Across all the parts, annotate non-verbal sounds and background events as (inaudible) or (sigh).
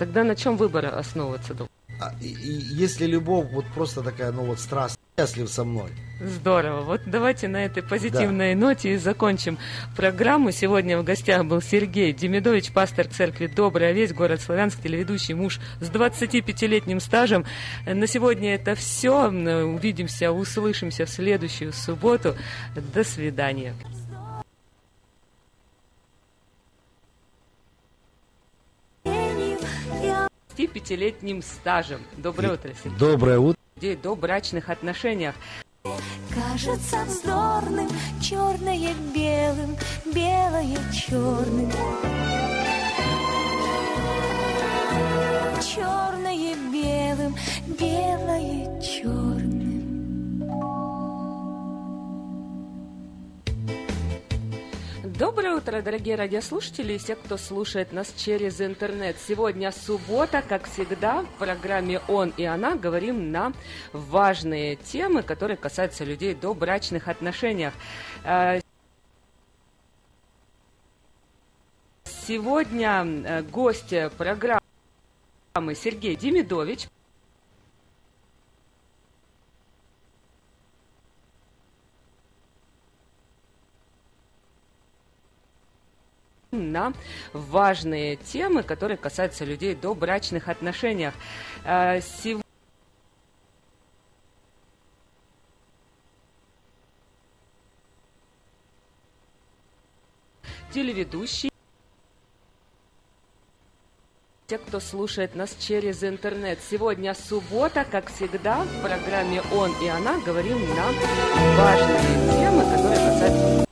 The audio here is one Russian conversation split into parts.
Тогда на чем выбор основываться? А, и, и если любовь вот просто такая, ну вот страстная, счастлив со мной. Здорово. Вот давайте на этой позитивной да. ноте и закончим программу. Сегодня в гостях был Сергей Демидович, пастор церкви Добрая Весь, город Славянск, телеведущий муж с 25-летним стажем. На сегодня это все. Увидимся, услышимся в следующую субботу. До свидания. Пятилетним стажем. Доброе утро, Сергей. Доброе утро. Людей до брачных отношениях. Кажется вздорным, черное белым, белое черным. Черное белым, белое черным. Доброе утро, дорогие радиослушатели и все, кто слушает нас через интернет. Сегодня суббота, как всегда, в программе «Он и она» говорим на важные темы, которые касаются людей до брачных отношениях. Э, сегодня э, гость программы Сергей Демидович, на важные темы, которые касаются людей до брачных отношениях. Э, сегодня телеведущий те, кто слушает нас через интернет. Сегодня суббота, как всегда, в программе «Он и она» говорим на важные темы, которые касаются...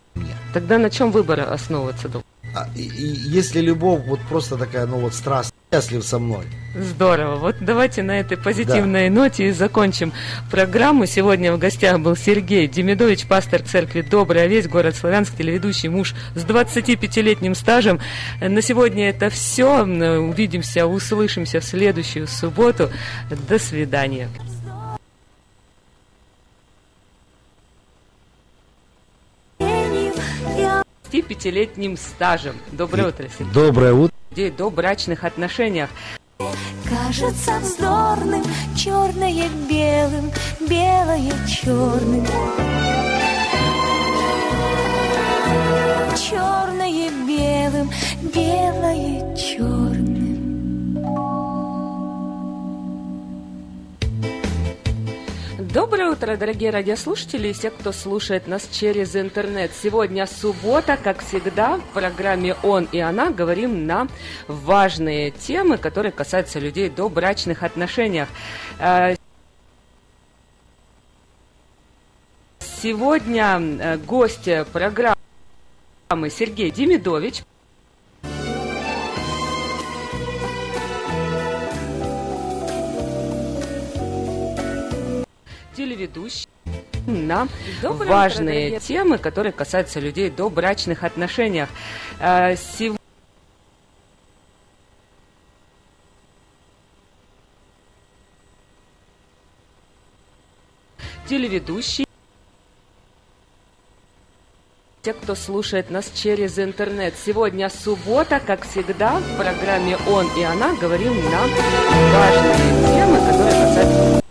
Тогда на чем выбор основываться? А, и, и если любовь вот просто такая, ну вот страстная, счастлив со мной. Здорово. Вот давайте на этой позитивной да. ноте и закончим программу. Сегодня в гостях был Сергей Демидович, пастор церкви Добрая Весь, город Славянск, телеведущий муж с 25-летним стажем. На сегодня это все. Увидимся, услышимся в следующую субботу. До свидания. Пятилетним стажем. Доброе утро, Сергей. Доброе утро. Людей до брачных отношениях. Кажется вздорным, черное белым, белое черным. Черное белым, белое черным. Доброе утро, дорогие радиослушатели и все, кто слушает нас через интернет. Сегодня суббота, как всегда, в программе «Он и она» говорим на важные темы, которые касаются людей до брачных отношениях. Э, сегодня э, гость программы Сергей Демидович, телеведущий на Доброе важные утро, темы, которые касаются людей до брачных отношениях. Э, сегодня телеведущий те, кто слушает нас через интернет. Сегодня суббота, как всегда, в программе «Он и она» говорим на важные темы, которые касаются...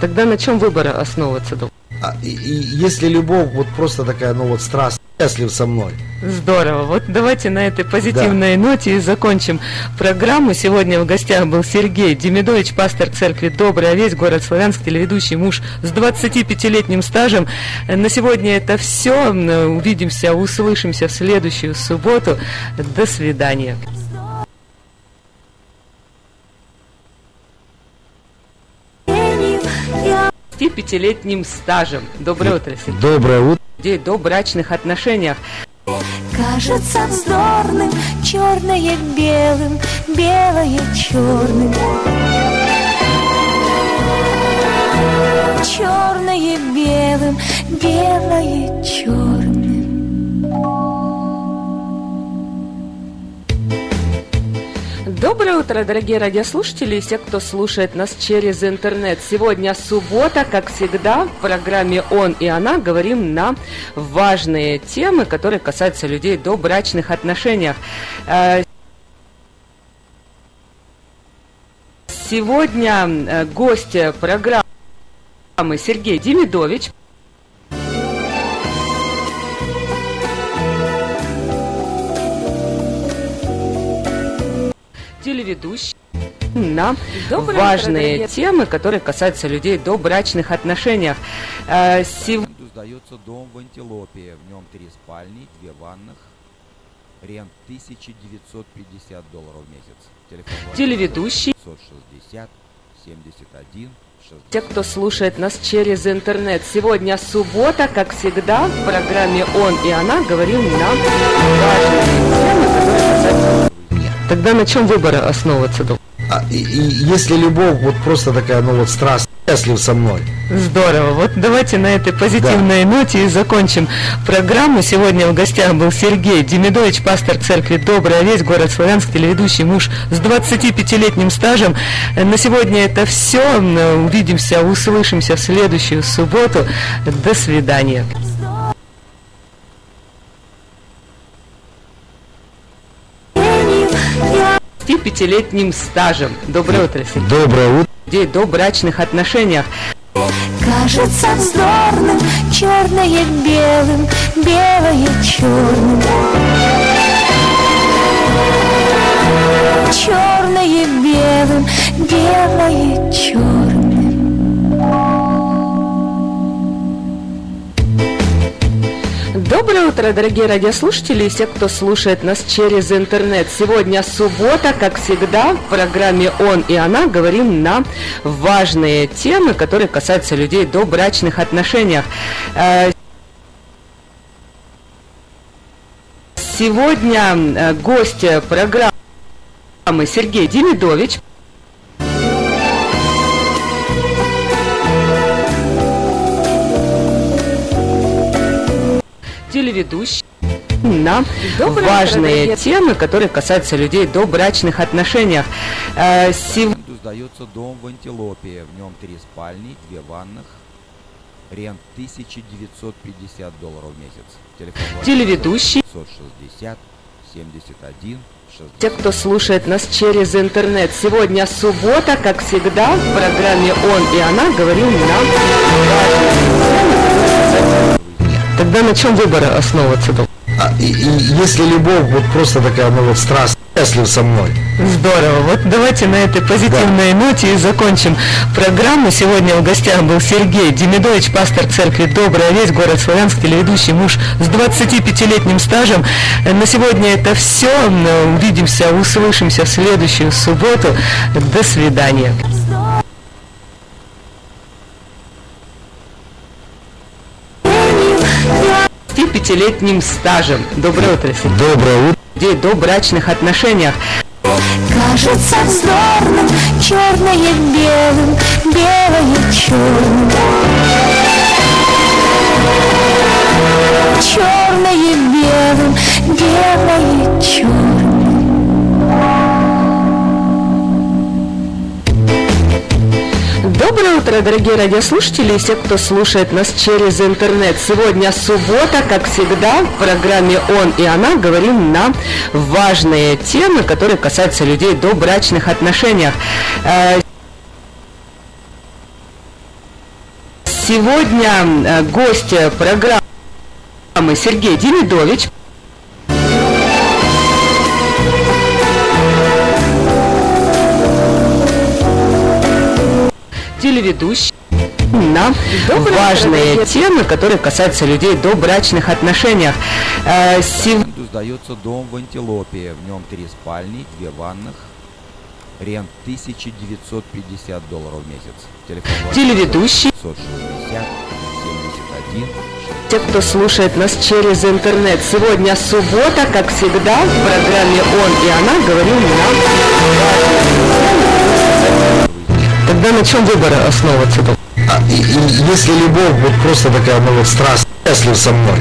Тогда на чем выбор основываться? А, и, и если любовь вот просто такая, ну вот страстная, счастлив со мной. Здорово. Вот давайте на этой позитивной да. ноте и закончим программу. Сегодня в гостях был Сергей Демидович, пастор церкви Добрая Весь, город Славянск, телеведущий муж с 25-летним стажем. На сегодня это все. Увидимся, услышимся в следующую субботу. До свидания. Пятилетним стажем. Доброе утро, Сергей. Доброе утро. Людей до брачных отношениях. Кажется вздорным, черное белым, белое черным. Черное белым, белое черным. Доброе утро, дорогие радиослушатели и все, кто слушает нас через интернет. Сегодня суббота, как всегда, в программе «Он и она» говорим на важные темы, которые касаются людей до брачных отношениях. Э, Сегодня э, гость программы Сергей Демидович. Телеведущий на Доброе важные утро, темы, которые касаются людей до брачных отношениях. Э, аренду сдается дом в Антилопе. В нем три спальни, две ванных. Рент 1950 долларов в месяц. Телефон Телеведущий. 560 71 60. Те, кто слушает нас через интернет. Сегодня суббота, как всегда, в программе «Он и она» говорим на важные темы, которые касаются... Тогда на чем выбор основываться? док? А, и, и если любовь вот просто такая, ну вот страстная, счастлив со мной. Здорово. Вот давайте на этой позитивной ноте и закончим программу. Сегодня в гостях был Сергей Демидович, пастор церкви Добрая Весть, город Славянск, телеведущий муж с 25-летним стажем. На сегодня это все. Увидимся, услышимся в следующую субботу. До свидания. 25-летним стажем. Доброе утро, Сергей. Доброе утро. Людей до брачных отношениях. кажется вздорным, черное белым, белое черным. Черное белым, белое черным. Доброе утро, дорогие радиослушатели и все, кто слушает нас через интернет. Сегодня суббота, как всегда, в программе «Он и она» говорим на важные темы, которые касаются людей до брачных отношениях. Э, Сегодня э, гость программы Сергей Демидович. Телеведущий на Доброе утро, важные дорогие. темы, которые касаются людей до брачных отношениях. Э, аренду сдается дом в Антилопе. В нем три спальни, две ванных. Рент 1950 долларов в месяц. Телефон Телеведущий. 560 71 60. Те, кто слушает нас через интернет. Сегодня суббота, как всегда, в программе «Он и она» говорим на Тогда на чем выбор основываться? док? А, и, и если любовь вот просто такая, ну вот страстная, счастлив со мной. Здорово. Вот давайте на этой позитивной ноте и закончим программу. Сегодня в гостях был Сергей Демидович, пастор церкви Добрая Весть, город Славянск, телеведущий муж с 25-летним стажем. На сегодня это все. Увидимся, услышимся в следующую субботу. До свидания. 25-летним стажем. Доброе утро, Сергей. Доброе утро. Людей до брачных отношениях. кажется вздорным, черное белым, белое черным. Черное белым, белое черным. Доброе утро, дорогие радиослушатели и все, кто слушает нас через интернет. Сегодня суббота, как всегда, в программе «Он и она» говорим на важные темы, которые касаются людей до брачных отношениях. Э, Сегодня э, гость программы Сергей Демидович. Телеведущий на Доброе утро, важные дорогие. темы, которые касаются людей до брачных отношениях. Э, сев- сдается дом в Антилопе. В нем три спальни, две ванных. Рент 1950 долларов в месяц. Телефон телеведущий 560 71 60. те, кто слушает нас через интернет. Сегодня суббота, как всегда, в программе «Он и она» говорим на важные темы. Тогда на чем выбор основываться? док? А, и, и если любовь вот просто такая, ну вот страстная, счастлив со мной.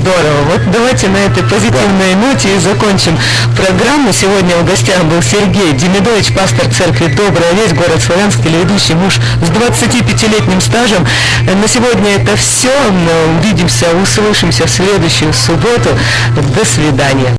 Здорово. Вот давайте на этой позитивной ноте и закончим программу. Сегодня в гостях был Сергей Демидович, пастор церкви Добрая Весть, город Славянск, телеведущий муж с 25-летним стажем. На сегодня это все. Увидимся, услышимся в следующую субботу. До свидания.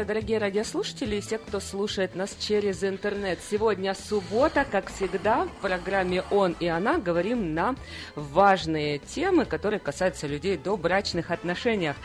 Утро, дорогие радиослушатели и все, кто слушает нас через интернет. Сегодня суббота, как всегда, в программе «Он и она» говорим на важные темы, которые касаются людей до брачных отношениях.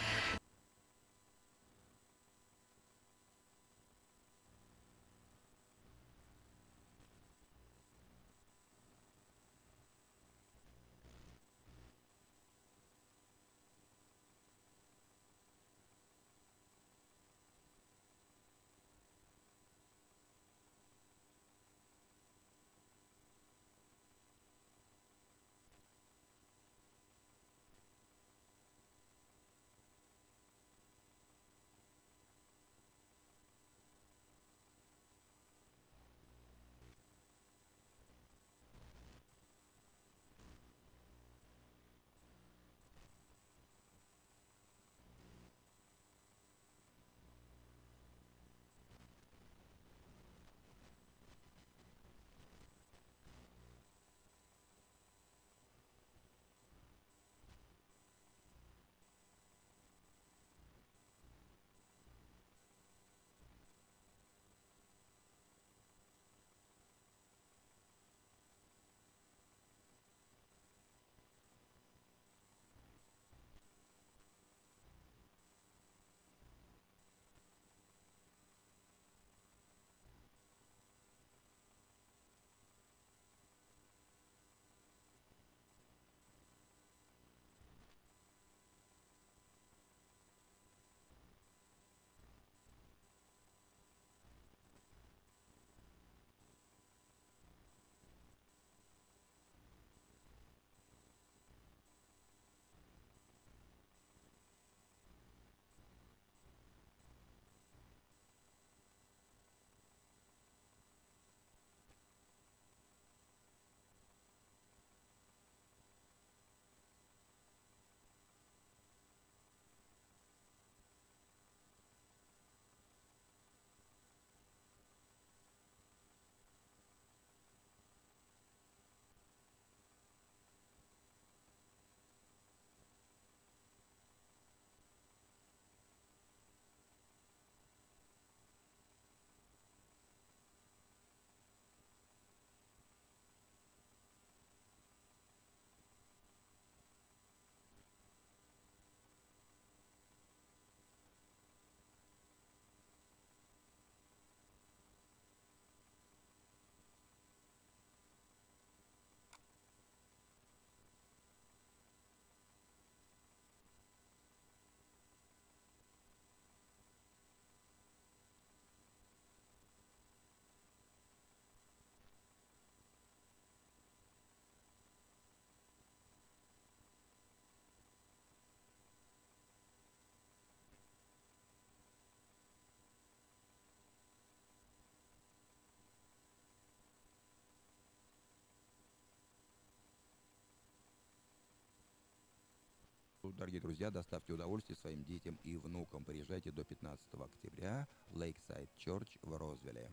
Дорогие друзья, доставьте удовольствие своим детям и внукам. Приезжайте до 15 октября в Lakeside Church в Розвилле.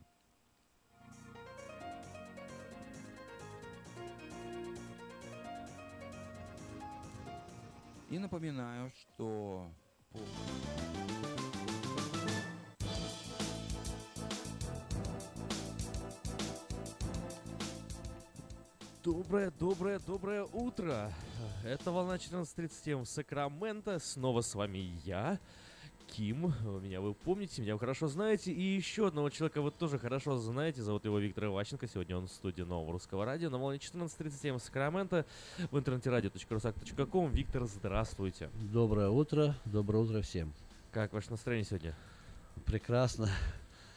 И напоминаю, что Доброе, доброе, доброе утро! Это волна 14.37 в Сакраменто. Снова с вами я, Ким. Меня вы помните, меня вы хорошо знаете. И еще одного человека вы тоже хорошо знаете. Зовут его Виктор Иващенко. Сегодня он в студии Нового Русского Радио на волне 14.37 в Сакраменто. В интернете радио.русак.ком. Виктор, здравствуйте. Доброе утро, доброе утро всем. Как ваше настроение сегодня? Прекрасно.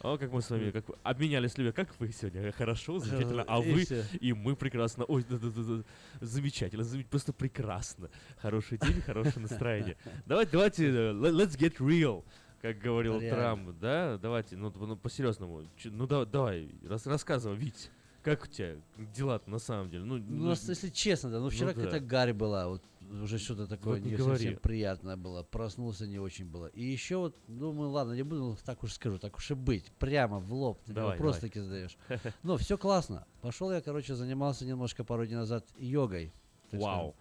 О, как мы с вами как обменялись любя. Как вы сегодня? Хорошо, замечательно. А И вы всё. И мы прекрасно. Ой, да, да, да, да. замечательно, зам- просто прекрасно. Хороший день, хорошее настроение. Давайте, давайте, э, le- let's get real, как говорил Реально. Трамп, да? Давайте, ну, ну, по-серьезному. Ну, да- давай, рас- рассказывай, Вить, как у тебя дела на самом деле? Ну, Ну, нас, если честно, да, ну вчера да. какая-то гарь была, вот уже что-то такое не не, говори. совсем приятное было. Проснулся не очень было. И еще вот, думаю, ладно, не буду, ну, так уж скажу, так уж и быть. Прямо в лоб. Ты Давай, вопрос таки задаешь. (laughs) Ну, все классно. Пошел я, короче, занимался немножко пару дней назад йогой. Вау.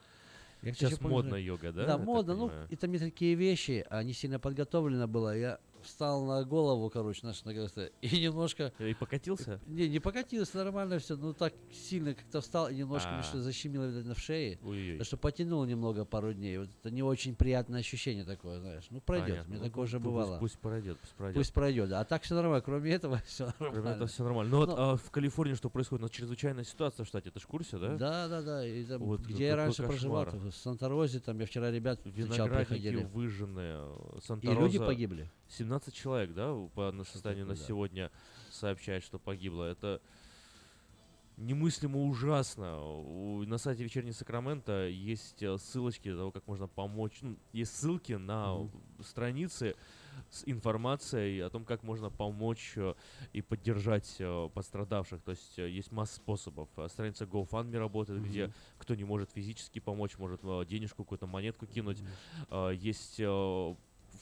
Я Сейчас хочу модно помню- йога, да? Да, модно. Ну, понимаю? это мне такие вещи, а не сильно подготовлено было. Я встал на голову, короче, наш на как-то, и немножко И покатился? не, не покатилось нормально все, ну так сильно как-то встал и немножко А. мне что защемило видать, в шее. Так что потянул немного пару дней. Вот это не очень приятное ощущение такое, знаешь. Ну пройдет. Понятно. Мне Ну, такое уже бывало. Пусть пройдет, пусть пройдет. Пусть пройдет. А так все нормально. Кроме этого, (laughs) все Кроме нормально. этого все нормально. Ну вот Ну, а в Калифорнии что происходит? У нас чрезвычайная ситуация в штате, ты ж в курсе, да? Да, да, да. И там, Вот где я раньше проживал, в Санта-Розе, там я вчера ребят встречал, Виноградники приходили. выжжены. И Санта-Роза- люди погибли. 17 человек, да, по на состоянию на Да. сегодня сообщает, что погибло. Это немыслимо ужасно. У- на сайте Вечерней Сакрамента есть э, ссылочки того, как можно помочь. Ну, есть ссылки на Мгм. страницы с информацией о том, как можно помочь э, и поддержать э, пострадавших. То есть есть масса способов. Страница GoFundMe работает, где Мгм. кто не может физически помочь, может денежку, какую-то монетку кинуть. А, Есть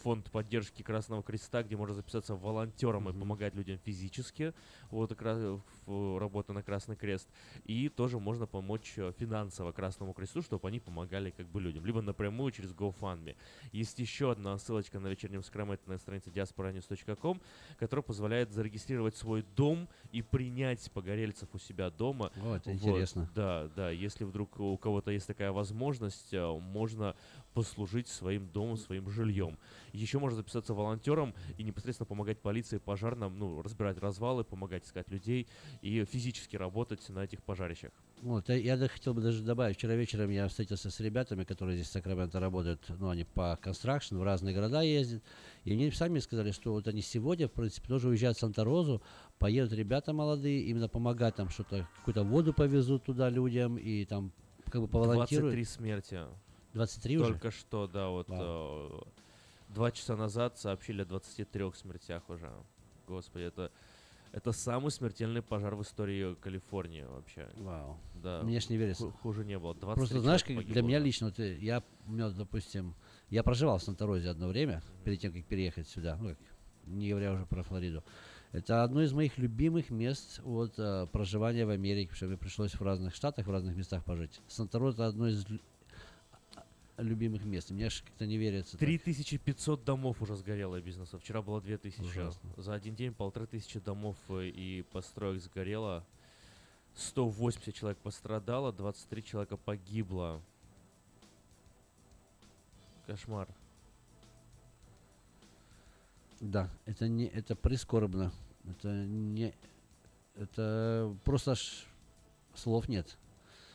фонд поддержки Красного Креста, где можно записаться волонтером и Мгм. помогать людям физически. Вот раз э, в- работа на Красный Крест. И тоже можно помочь э, финансово Красному Кресту, чтобы они помогали как бы людям. Либо напрямую через GoFundMe. Есть еще одна ссылочка на вечернем Сакраменто на странице diasporanews.com, которая позволяет зарегистрировать свой дом и принять погорельцев у себя дома О, это вот, интересно. Да, да. Если вдруг у кого-то есть такая возможность, э, можно послужить своим домом, своим жильем. Еще можно записаться волонтером и непосредственно помогать полиции, пожарным, ну, разбирать развалы, помогать искать людей и физически работать на этих пожарищах. Вот, я, хотел бы даже добавить, вчера вечером я встретился с ребятами, которые здесь в Сакраменто работают, ну, они по констракшн, в разные города ездят, и они сами сказали, что вот они сегодня, в принципе, тоже уезжают в Санта-Розу, поедут ребята молодые, именно помогать там что-то, какую-то воду повезут туда людям, и там как бы поволонтируют. 23 смерти. 23 уже? Только что, да, вот э, два часа назад сообщили о 23 смертях уже. Господи, это, это самый смертельный пожар в истории Калифорнии вообще. Вау. Да. Мне ж не верится. Ху- Хуже не было. 23 Просто знаешь, как для меня лично, вот, э, я, у меня, вот, допустим, я проживал в Санта-Розе одно время, перед тем, как переехать сюда, ну, не говоря уже про Флориду. Это одно из моих любимых мест вот, э, проживания в Америке, потому что мне пришлось в разных штатах, в разных местах пожить. Санта-Роза одно из любимых мест. Мне аж как-то не верится. так. 3500 домов уже сгорело бизнеса. Вчера было 2000. Ужасно. За один день полторы тысячи домов э, и построек сгорело. 180 человек пострадало, 23 человека погибло. Кошмар. Да, это не, это прискорбно. Это не, это просто аж слов нет.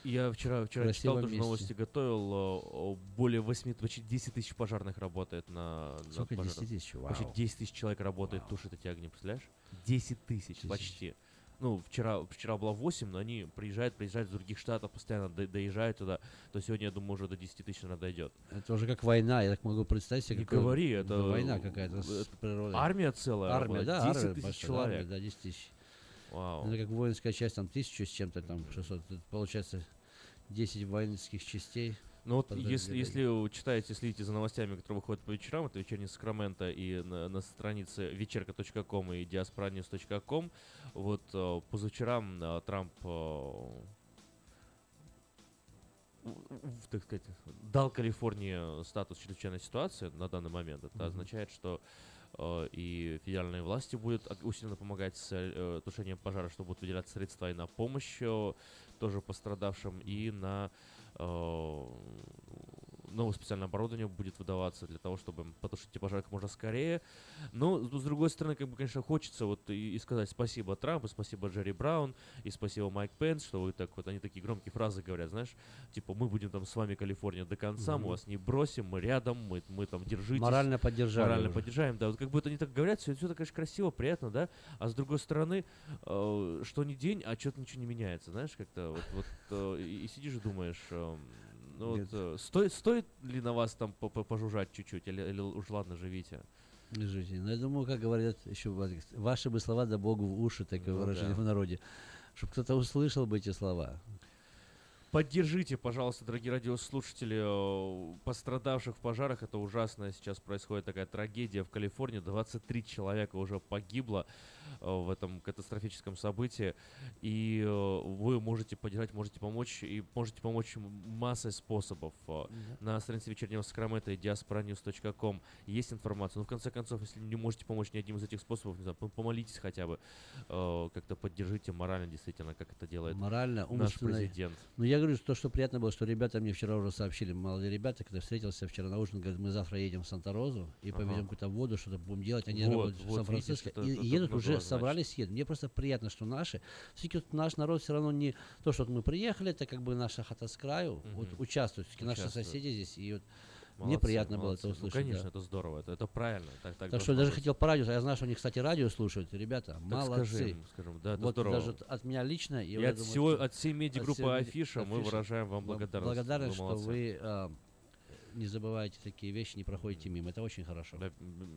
Я вчера, вчера красивом читал, тоже месте. новости готовил. о, Более 8, почти 10 тысяч пожарных работает на, на Сколько, пожарах. 10 тысяч? Вау. Почти 10 тысяч человек работает, Вау. тушит эти огни, представляешь? 10 тысяч, почти. Ну, вчера, вчера было 8, но они приезжают, приезжают из других штатов, постоянно до- доезжают туда. То сегодня, я думаю, уже до 10 тысяч, наверное, дойдет. Это уже как война, я так могу представить себе. Не говори, да, это, война какая-то с это природой. Армия целая, Армия, да, 10 армия, тысяч большая человек. армия, да, 10 тысяч. Вау. Это как воинская часть, там тысячу с чем-то, там 600. Это получается 10 воинских частей. Ну вот если, если читаете, следите за новостями, которые выходят по вечерам, это вечерний Сакраменто и на, на странице вечерка.ком и diasporanews.com, вот э, позавчерам э, Трамп э, в- так сказать, дал Калифорнии статус чрезвычайной ситуации на данный момент. Это Мгм. означает, что э, и федеральные власти будут усиленно помогать с э, тушением пожара, что будут выделять средства и на помощь э, тоже пострадавшим, и на э, новое специальное оборудование будет выдаваться для того, чтобы потушить эти пожары как можно скорее. Но, с с другой стороны, как бы, конечно, хочется вот и, и сказать спасибо Трампу, спасибо Джерри Браун и спасибо Майк Пенс, что вы так вот, они такие громкие фразы говорят, знаешь, типа, мы будем там с вами, Калифорния, до конца, мы Мгм. вас не бросим, мы рядом, мы, мы там держитесь. Морально поддержали. Морально уже. поддержаем, да. Вот как будто они так говорят, все, это, конечно, красиво, приятно, да. А с другой стороны, э, что ни день, а что-то ничего не меняется, знаешь, как-то вот, вот э, и, и сидишь и думаешь, э, ну вот, Нет. э, стоит, стоит ли на вас там по- по- пожужжать чуть-чуть, или, или уж ладно, живите. Лежите. Но я думаю, как говорят еще ваши бы слова да Богу в уши, такое Ну выражение да. в народе. Чтобы кто-то услышал бы эти слова. Поддержите, пожалуйста, дорогие радиослушатели, э, пострадавших в пожарах. Это ужасно. Сейчас происходит такая трагедия в Калифорнии. 23 человека уже погибло в этом катастрофическом событии. И э, вы можете поддержать, можете помочь. И можете помочь массой способов. Э, На странице вечернего Сакрамента и diasporanews.com есть информация. Ну, в конце концов, если не можете помочь ни одним из этих способов, не знаю, пом- помолитесь хотя бы. э, Как-то поддержите морально, действительно, как это делает Морально, наш президент. Но я говорю, то, что приятно было, что ребята мне вчера уже сообщили, молодые ребята, когда встретился вчера на ужин, говорят, мы завтра едем в Санта-Розу и Ага. повезем какую-то воду, что-то будем делать. Они Вот, работают в вот Сан-Франциско видишь, это- и, это едут многое уже, значит. собрались, едут. Мне просто приятно, что наши. Все-таки вот наш народ все равно не то, что вот мы приехали, это как бы наша хата с краю, вот Мгм. участвуют. Все-таки наши соседи здесь. И вот Мне Молодцы, приятно было это молодцы. услышать, Ну, конечно, да. это здорово, это, это правильно. Так, так, Так что я даже хотел по радио, я знаю, что они, кстати, радио слушают. Ребята, Так молодцы. Скажи им, скажем, да, это вот здорово. даже от меня лично. И я от, думаю, всего, от всей медиагруппы меди- Афиша мы Афиша. выражаем вам благодарность. благодарность, что молодцы. вы а, не забываете такие вещи, не проходите мимо. Это очень хорошо. Да,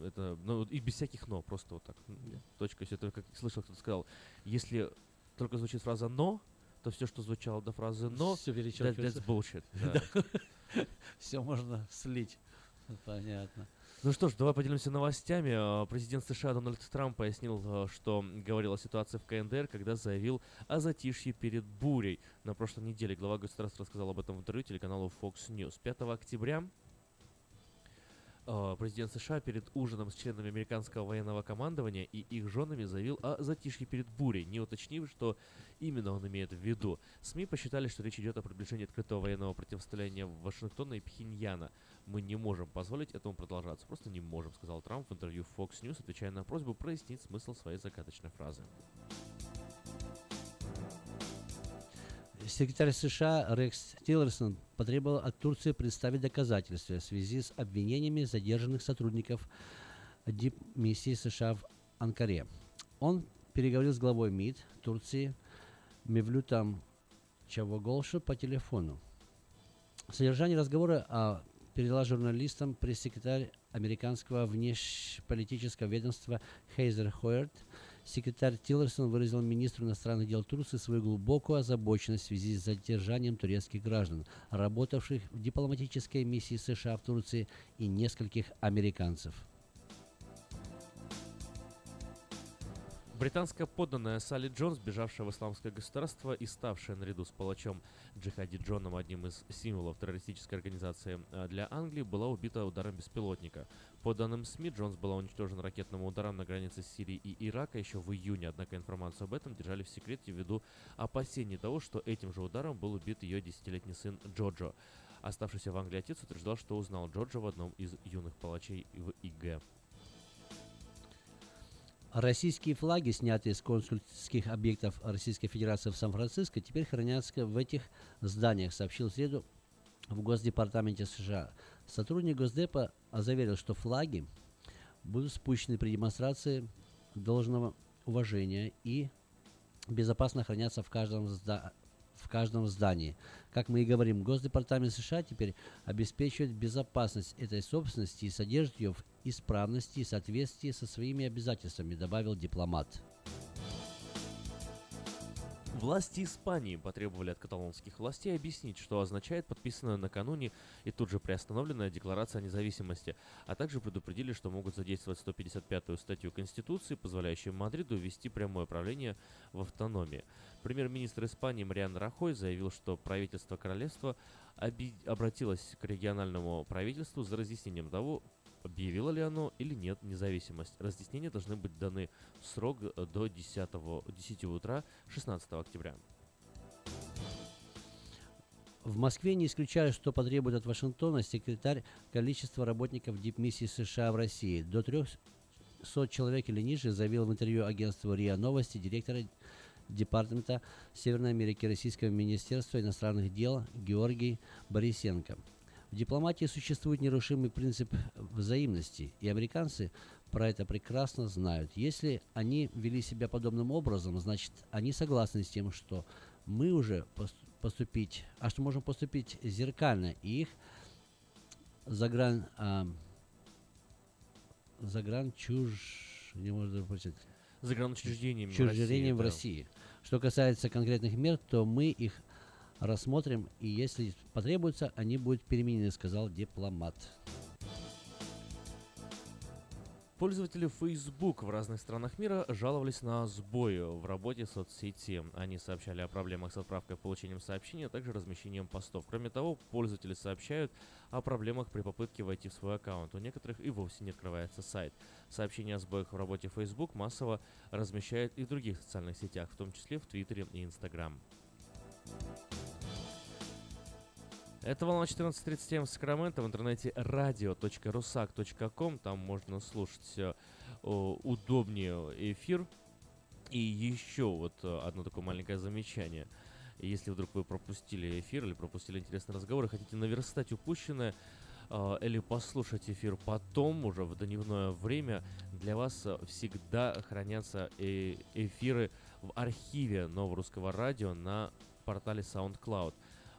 это, ну, и без всяких «но», просто вот так. м, Точка. Если как слышал, кто-то сказал, если только звучит фраза «но», то все, что звучало до фразы «но», Все that, that's bullshit. (laughs) да. Все можно слить. Понятно. Ну что ж, давай поделимся новостями. А, Президент США Дональд Трамп пояснил, а, что говорил о ситуации в КНДР, когда заявил о затишье перед бурей. На прошлой неделе глава государства рассказал об этом в интервью телеканалу Fox News. 5 октября президент США перед ужином с членами американского военного командования и их женами заявил о затишье перед бурей, не уточнив, что именно он имеет в виду. СМИ посчитали, что речь идет о приближении открытого военного противостояния Вашингтона и Пхеньяна. Мы не можем позволить этому продолжаться. Просто не можем, сказал Трамп в интервью Fox News, отвечая на просьбу прояснить смысл своей загадочной фразы. Секретарь США Рекс Тиллерсон потребовал от Турции представить доказательства в связи с обвинениями задержанных сотрудников дипмиссии США в Анкаре. Он переговорил с главой МИД Турции Мевлютом Чавоголшу по телефону. Содержание разговора а, передала журналистам пресс-секретарь американского внешнеполитического ведомства Хейзер Хойерт. Секретарь Тиллерсон выразил министру иностранных дел Турции свою глубокую озабоченность в связи с задержанием турецких граждан, работавших в дипломатической миссии США в Турции и нескольких американцев. Британская подданная Салли Джонс, бежавшая в исламское государство и ставшая наряду с палачом Джихади Джоном одним из символов террористической организации э, для Англии, была убита ударом беспилотника. По данным СМИ, Джонс была уничтожена ракетным ударом на границе Сирии и Ирака еще в июне, однако информацию об этом держали в секрете ввиду опасений того, что этим же ударом был убит ее десятилетний сын Джоджо. Оставшийся в Англии отец утверждал, что узнал Джорджа в одном из юных палачей в ИГ. Российские флаги, снятые с консульских объектов Российской Федерации в Сан-Франциско, теперь хранятся в этих зданиях, сообщил в среду в Госдепартаменте США. Сотрудник Госдепа заверил, что флаги будут спущены при демонстрации должного уважения и безопасно хранятся в каждом, зда- в каждом здании. Как мы и говорим, Госдепартамент США теперь обеспечивает безопасность этой собственности и содержит ее в исправности и соответствии со своими обязательствами, добавил дипломат. Власти Испании потребовали от каталонских властей объяснить, что означает подписанная накануне и тут же приостановленная декларация о независимости, а также предупредили, что могут задействовать 155-ю статью Конституции, позволяющую Мадриду ввести прямое правление в автономии. Премьер-министр Испании Мариан Рахой заявил, что правительство королевства оби- обратилось к региональному правительству за разъяснением того, объявило ли оно или нет независимость. Разъяснения должны быть даны в срок э, до 10, 10 утра 16 октября. В Москве не исключают, что потребует от Вашингтона секретарь количество работников дипмиссии США в России. До 300 человек или ниже заявил в интервью агентству РИА Новости директор Департамента Северной Америки Российского Министерства иностранных дел Георгий Борисенко. В дипломатии существует нерушимый принцип взаимности, и американцы про это прекрасно знают. Если они вели себя подобным образом, значит, они согласны с тем, что мы уже пос- поступить, а что можем поступить зеркально, и их загран, а, загран чуж, не можно прочитать, Загранучреждениями в в. России. Что касается конкретных мер, то мы их рассмотрим, и если потребуется, они будут переменены, сказал дипломат. Пользователи Facebook в разных странах мира жаловались на сбои в работе соцсети. Они сообщали о проблемах с отправкой и получением сообщений, а также размещением постов. Кроме того, пользователи сообщают о проблемах при попытке войти в свой аккаунт. У некоторых и вовсе не открывается сайт. Сообщения о сбоях в работе Facebook массово размещают и в других социальных сетях, в том числе в Твиттере и Инстаграм. Это волна 14.37 в Сакраменто в интернете radio.rusak.com. Там можно слушать э, удобнее эфир. И еще вот э, одно такое маленькое замечание. Если вдруг вы пропустили эфир или пропустили интересный разговор и хотите наверстать упущенное, э, или послушать эфир потом, уже в дневное время, для вас всегда хранятся э эфиры в архиве Нового Русского Радио на портале SoundCloud.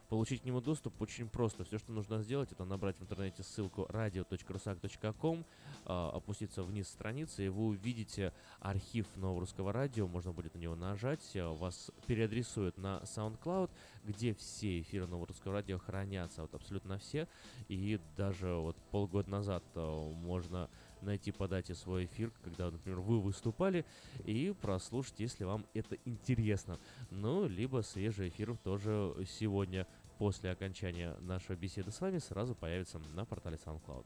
Получить к нему доступ очень просто. Все, что нужно сделать, это набрать в интернете ссылку radio.rusak.com, а, опуститься вниз страницы, и вы увидите архив нового русского радио. Можно будет на него нажать, а, вас переадресуют на SoundCloud, где все эфиры нового русского радио хранятся, вот абсолютно все. И даже вот полгода назад а, можно найти по дате свой эфир, когда, например, вы выступали, и прослушать, если вам это интересно. Ну, либо свежий эфир тоже сегодня после окончания нашей беседы с вами сразу появится на портале SoundCloud.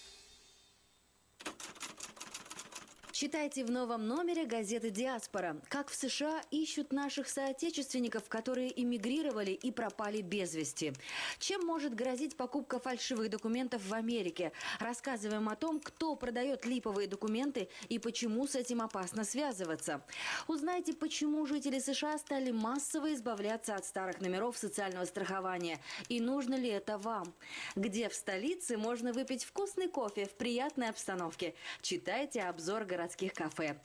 Читайте в новом номере газеты «Диаспора». Как в США ищут наших соотечественников, которые эмигрировали и пропали без вести. Чем может грозить покупка фальшивых документов в Америке? Рассказываем о том, кто продает липовые документы и почему с этим опасно связываться. Узнайте, почему жители США стали массово избавляться от старых номеров социального страхования. И нужно ли это вам? Где в столице можно выпить вкусный кофе в приятной обстановке? Читайте обзор городских городских кафе.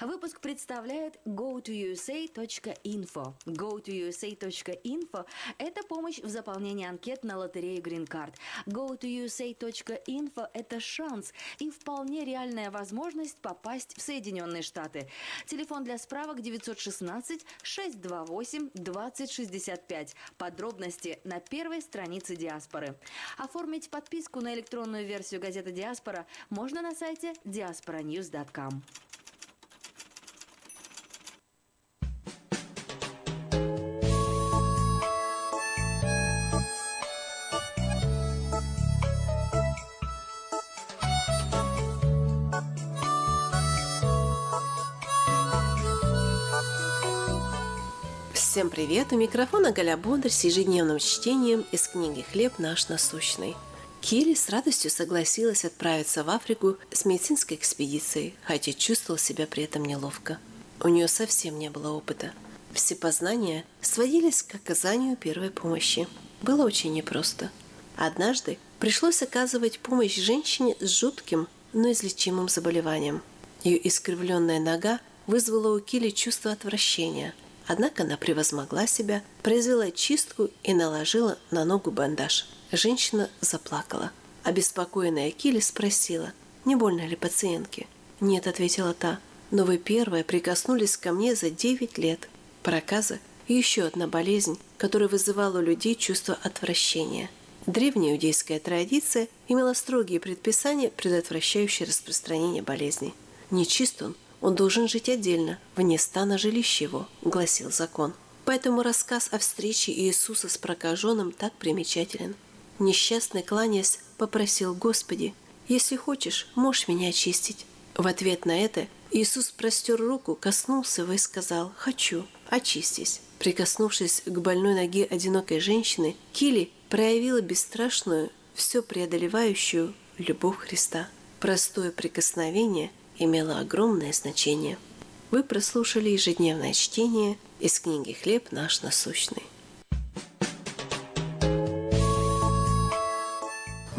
Выпуск представляет go2usa.info. go2usa.info – это помощь в заполнении анкет на лотерею Green Card. go2usa.info – это шанс и вполне реальная возможность попасть в Соединенные Штаты. Телефон для справок 916 628 2065. Подробности на первой странице Диаспоры. Оформить подписку на электронную версию газеты Диаспора можно на сайте diasporanews.com. Всем привет! У микрофона Галя Бондарь с ежедневным чтением из книги «Хлеб наш насущный». Кири с радостью согласилась отправиться в Африку с медицинской экспедицией, хотя чувствовала себя при этом неловко. У нее совсем не было опыта. Все познания сводились к оказанию первой помощи. Было очень непросто. Однажды пришлось оказывать помощь женщине с жутким, но излечимым заболеванием. Ее искривленная нога вызвала у Кили чувство отвращения – Однако она превозмогла себя, произвела чистку и наложила на ногу бандаж. Женщина заплакала. Обеспокоенная Килли спросила, не больно ли пациентке. «Нет», — ответила та, — «но вы первая прикоснулись ко мне за 9 лет». Проказа – еще одна болезнь, которая вызывала у людей чувство отвращения. Древняя иудейская традиция имела строгие предписания, предотвращающие распространение болезни. Нечист он – он должен жить отдельно, вне стана жилища его, гласил закон. Поэтому рассказ о встрече Иисуса с прокаженным так примечателен. Несчастный, кланяясь, попросил «Господи, если хочешь, можешь меня очистить». В ответ на это Иисус простер руку, коснулся его и сказал «Хочу, очистись». Прикоснувшись к больной ноге одинокой женщины, Кили проявила бесстрашную, все преодолевающую любовь Христа. Простое прикосновение имело огромное значение. Вы прослушали ежедневное чтение из книги «Хлеб наш насущный».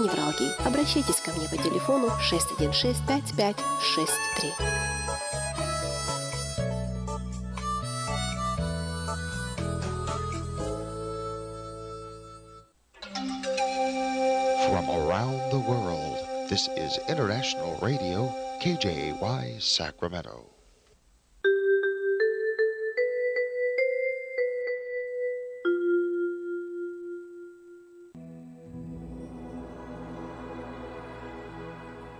невралгии. Обращайтесь ко мне по телефону 616 5563. From around the world, this is International Radio, KJY Sacramento.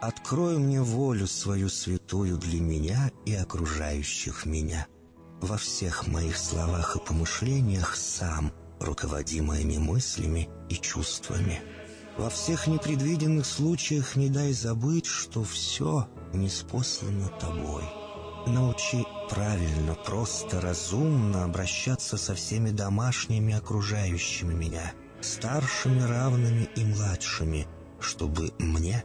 открой мне волю свою святую для меня и окружающих меня. Во всех моих словах и помышлениях сам, руководи моими мыслями и чувствами. Во всех непредвиденных случаях не дай забыть, что все неспослано тобой. Научи правильно, просто, разумно обращаться со всеми домашними окружающими меня, старшими, равными и младшими, чтобы мне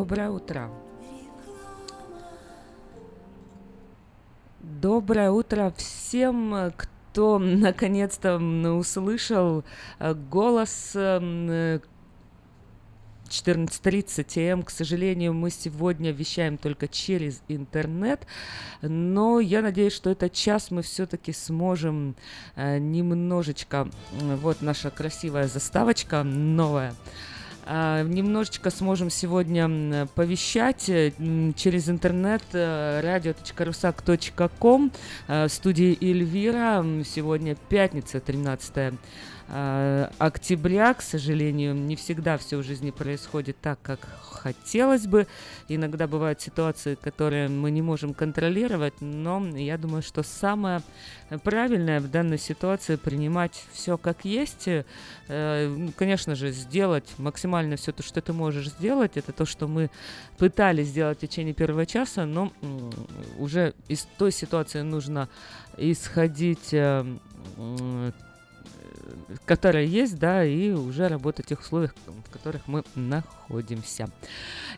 Доброе утро. Доброе утро всем, э, кто наконец-то услышал э, голос э, 14.30 м. К сожалению, мы сегодня вещаем только через интернет, но я надеюсь, что этот час мы все-таки сможем э, немножечко... Вот наша красивая заставочка новая. А, Немножечко сможем сегодня повещать э, через интернет э, radio.rusak.com э, в студии Эльвира. Сегодня пятница, 13 э, октября. К сожалению, не всегда все в жизни происходит так, как хотелось бы. Иногда бывают ситуации, которые мы не можем контролировать, но я думаю, что самое правильное в данной ситуации принимать все как есть. Конечно же, сделать максимально все то, что ты можешь сделать. Это то, что мы пытались сделать в течение первого часа, но уже из той ситуации нужно исходить э, которая есть, да, и уже работать в тех условиях, в которых мы находимся.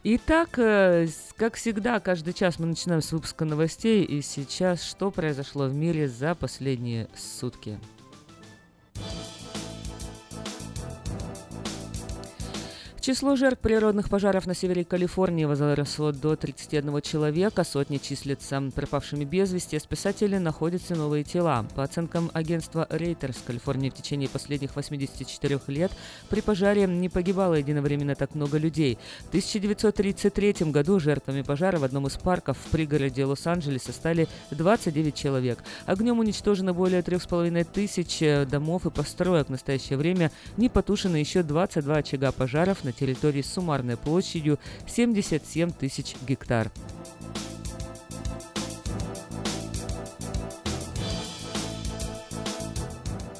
Итак, э, как всегда, каждый час мы начинаем с выпуска новостей, и сейчас что произошло в мире за последние сутки? Число жертв природных пожаров на севере Калифорнии возросло до 31 человека, сотни числятся пропавшими без вести, спасатели находятся новые тела. По оценкам агентства Reuters, в Калифорнии в течение последних 84 лет при пожаре не погибало единовременно так много людей. В 1933 году жертвами пожара в одном из парков в пригороде Лос-Анджелеса стали 29 человек. Огнем уничтожено более 3,5 тысяч домов и построек. В настоящее время не потушено еще 22 очага пожаров на территории с суммарной площадью 77 тысяч гектар.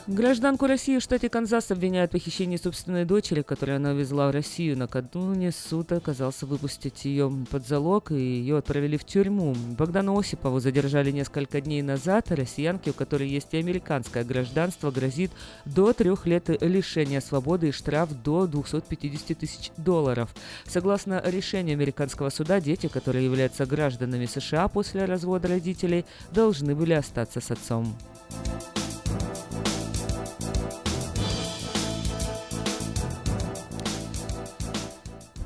Гражданку России в штате Канзас обвиняют в похищении собственной дочери, которую она везла в Россию. Накануне суд оказался выпустить ее под залог, и ее отправили в тюрьму. Богдану Осипову задержали несколько дней назад. Россиянке, у которой есть и американское гражданство, грозит до трех лет лишения свободы и штраф до 250 тысяч долларов. Согласно решению американского суда, дети, которые являются гражданами США после развода родителей, должны были остаться с отцом.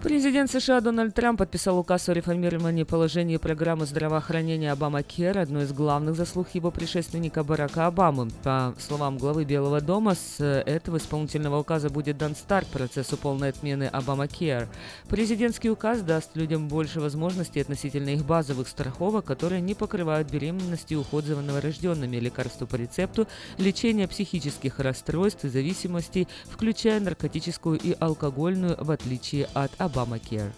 Президент США Дональд Трамп подписал указ о реформировании положений программы здравоохранения Обама Кер, одной из главных заслуг его предшественника Барака Обамы. По словам главы Белого дома, с этого исполнительного указа будет дан старт процессу полной отмены Обама Кер. Президентский указ даст людям больше возможностей относительно их базовых страховок, которые не покрывают беременности и уход за новорожденными, лекарства по рецепту, лечение психических расстройств и зависимостей, включая наркотическую и алкогольную, в отличие от Обама Obamacare.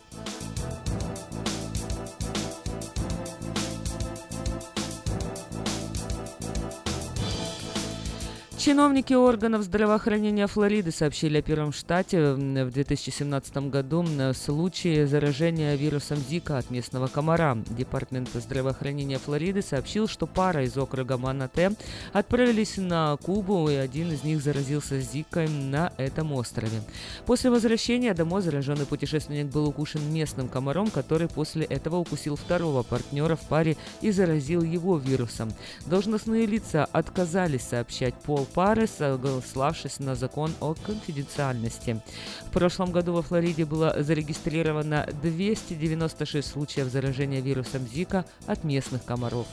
Чиновники органов здравоохранения Флориды сообщили о первом штате в 2017 году в случае заражения вирусом Зика от местного комара. Департамент здравоохранения Флориды сообщил, что пара из округа Манате отправились на Кубу, и один из них заразился Зикой на этом острове. После возвращения домой зараженный путешественник был укушен местным комаром, который после этого укусил второго партнера в паре и заразил его вирусом. Должностные лица отказались сообщать пол пары, согласившись на закон о конфиденциальности. В прошлом году во Флориде было зарегистрировано 296 случаев заражения вирусом Зика от местных комаров.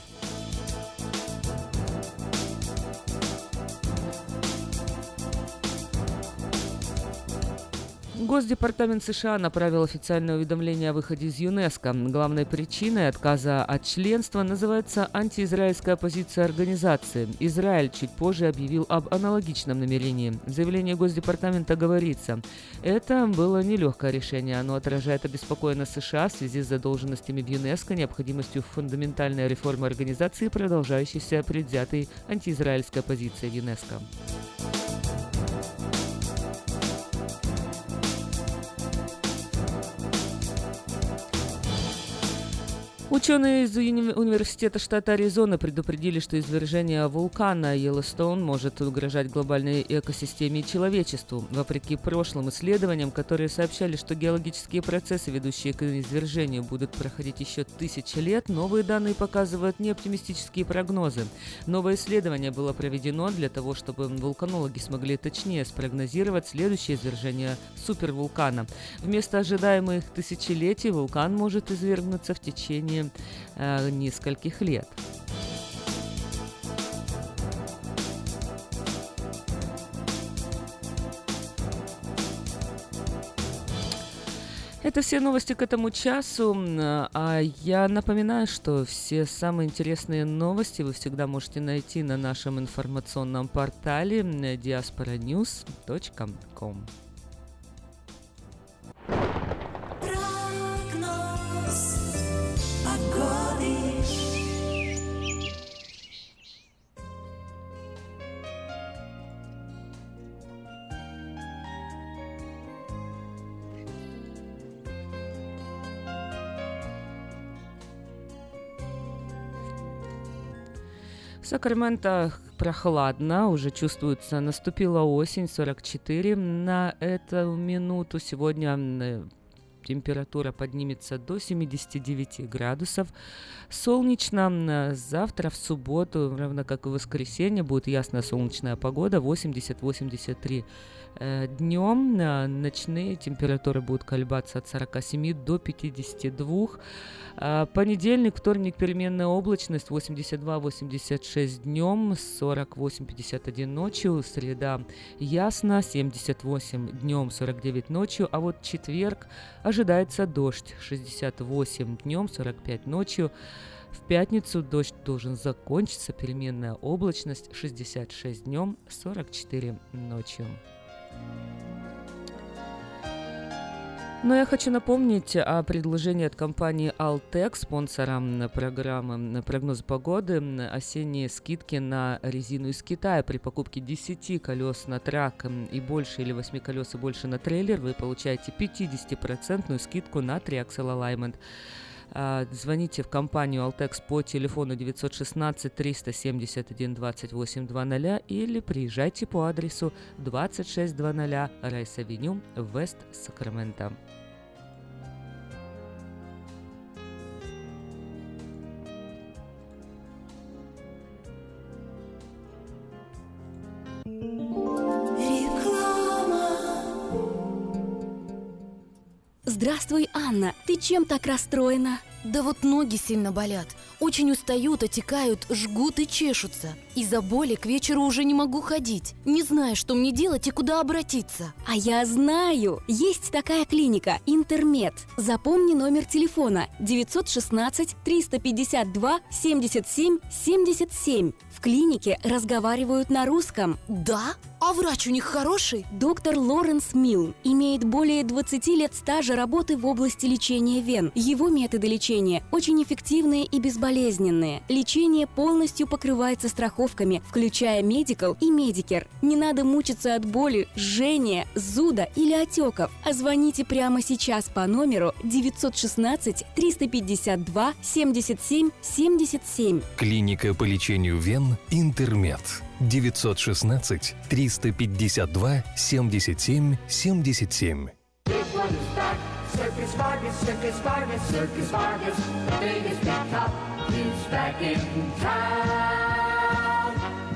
Госдепартамент США направил официальное уведомление о выходе из ЮНЕСКО. Главной причиной отказа от членства называется антиизраильская позиция организации. Израиль чуть позже объявил об аналогичном намерении. В заявлении Госдепартамента говорится, это было нелегкое решение. Оно отражает обеспокоенность США в связи с задолженностями в ЮНЕСКО, необходимостью фундаментальной реформы организации и продолжающейся предвзятой антиизраильской позиции в ЮНЕСКО. Ученые из уни- университета штата Аризона предупредили, что извержение вулкана Йеллоустоун может угрожать глобальной экосистеме и человечеству. Вопреки прошлым исследованиям, которые сообщали, что геологические процессы, ведущие к извержению, будут проходить еще тысячи лет, новые данные показывают неоптимистические прогнозы. Новое исследование было проведено для того, чтобы вулканологи смогли точнее спрогнозировать следующее извержение супервулкана. Вместо ожидаемых тысячелетий вулкан может извергнуться в течение э, нескольких лет. Это все новости к этому часу. А я напоминаю, что все самые интересные новости вы всегда можете найти на нашем информационном портале diasporanews.com. Сакраменто прохладно, уже чувствуется, наступила осень, 44 на эту минуту. Сегодня э, температура поднимется до 79 градусов. Солнечно. М, Завтра в субботу, равно как и в воскресенье, будет ясная солнечная погода 80-83 Днем ночные температуры будут колебаться от 47 до 52. А, Понедельник, вторник, переменная облачность 82-86 днем, 48-51 ночью. Среда ясно, 78 днем, 49 ночью. А вот четверг ожидается дождь 68 днем, 45 ночью. В пятницу дождь должен закончиться, переменная облачность 66 днем, 44 ночью. Но я хочу напомнить о предложении от компании Altec, спонсора м, программы м, прогноз погоды, м, осенние скидки на резину из Китая при покупке 10 колес на трак и больше или 8 колес и больше на трейлер вы получаете 50% скидку на Triaxle Alignment. А, Звоните в компанию Altex по телефону 916 371 2800 или приезжайте по адресу 2600 Rice Avenue, West Sacramento. Здравствуй, Анна. Ты чем так расстроена? Да вот ноги сильно болят. Очень устают, отекают, жгут и чешутся. Из-за боли к вечеру уже не могу ходить. Не знаю, что мне делать и куда обратиться. А я знаю! Есть такая клиника «Интермед». Запомни номер телефона 916 352 77 77. В клинике разговаривают на русском. Да? А врач у них хороший? Доктор Лоренс Милл имеет более 20 лет стажа работы в области лечения вен. Его методы лечения очень эффективные и безболезненные. Лечение полностью покрывается страховками, включая Medi-Cal и Medicare. Не надо мучиться от боли, жжения, зуда или отеков. А звоните прямо сейчас по номеру 916 352 77 77. Клиника по лечению вен «Интермед». 916 352 77 77. Circus Vargas, Circus Vargas, Circus Vargas, the biggest big top, he's back in town.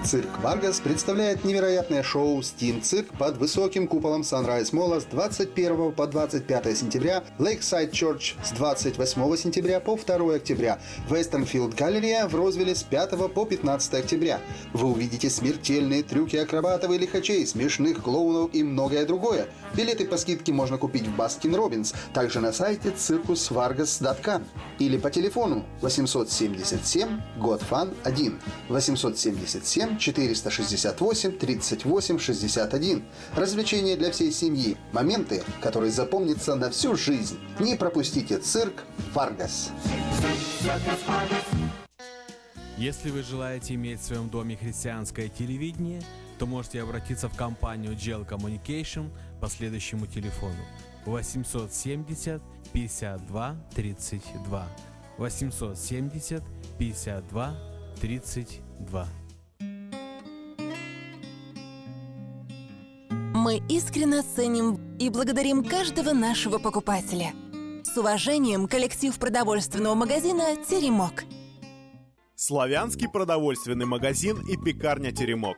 Цирк Варгас представляет невероятное шоу «Steam Cirque» под высоким куполом Sunrise Mall а с 21 по 25 сентября, Lakeside Church с 28 сентября по 2 октября, Westfield Galleria в Розвилле с 5 по 15 октября. Вы увидите смертельные трюки акробатов и лихачей, смешных клоунов и многое другое. Билеты по скидке можно купить в Baskin Robbins, также на сайте circusvargas.com или по телефону 877 GOT FUN 1 877 468 38 61. Развлечения для всей семьи. Моменты, которые запомнятся на всю жизнь. Не пропустите цирк Фаргас. Если вы желаете иметь в своем доме христианское телевидение, то можете обратиться в компанию Gel Communication по следующему телефону 870 52 32 870 52 32 Мы искренне ценим и благодарим каждого нашего покупателя. С уважением, коллектив продовольственного магазина «Теремок». Славянский продовольственный магазин и пекарня «Теремок».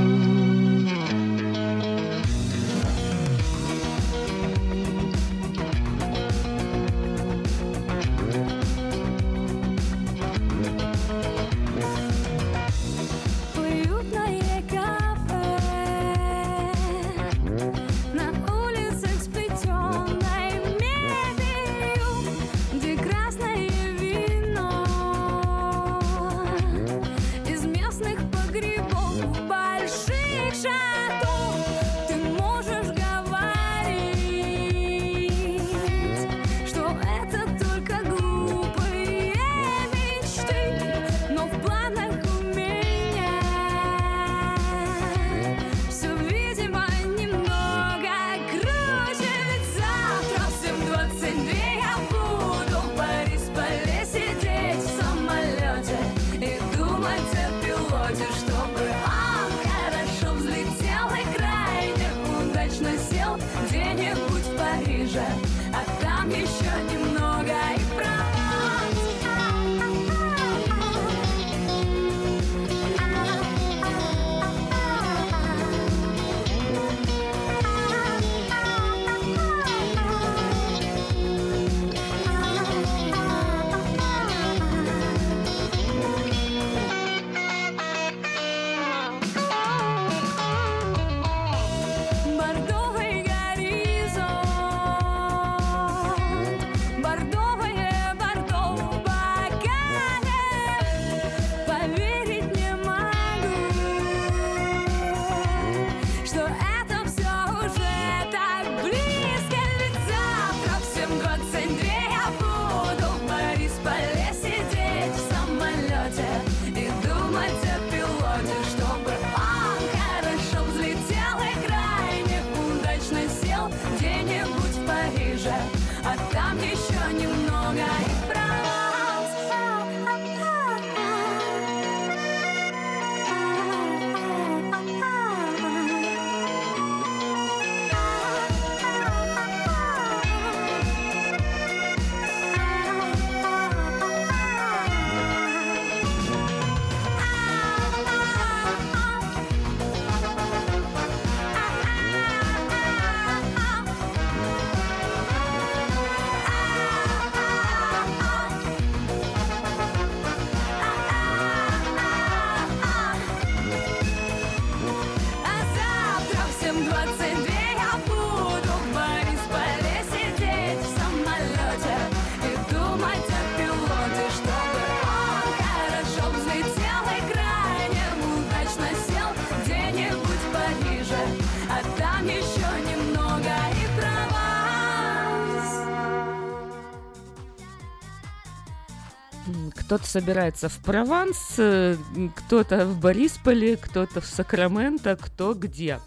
кто-то собирается в Прованс, э, кто-то в Борисполе, кто-то в Сакраменто, кто где.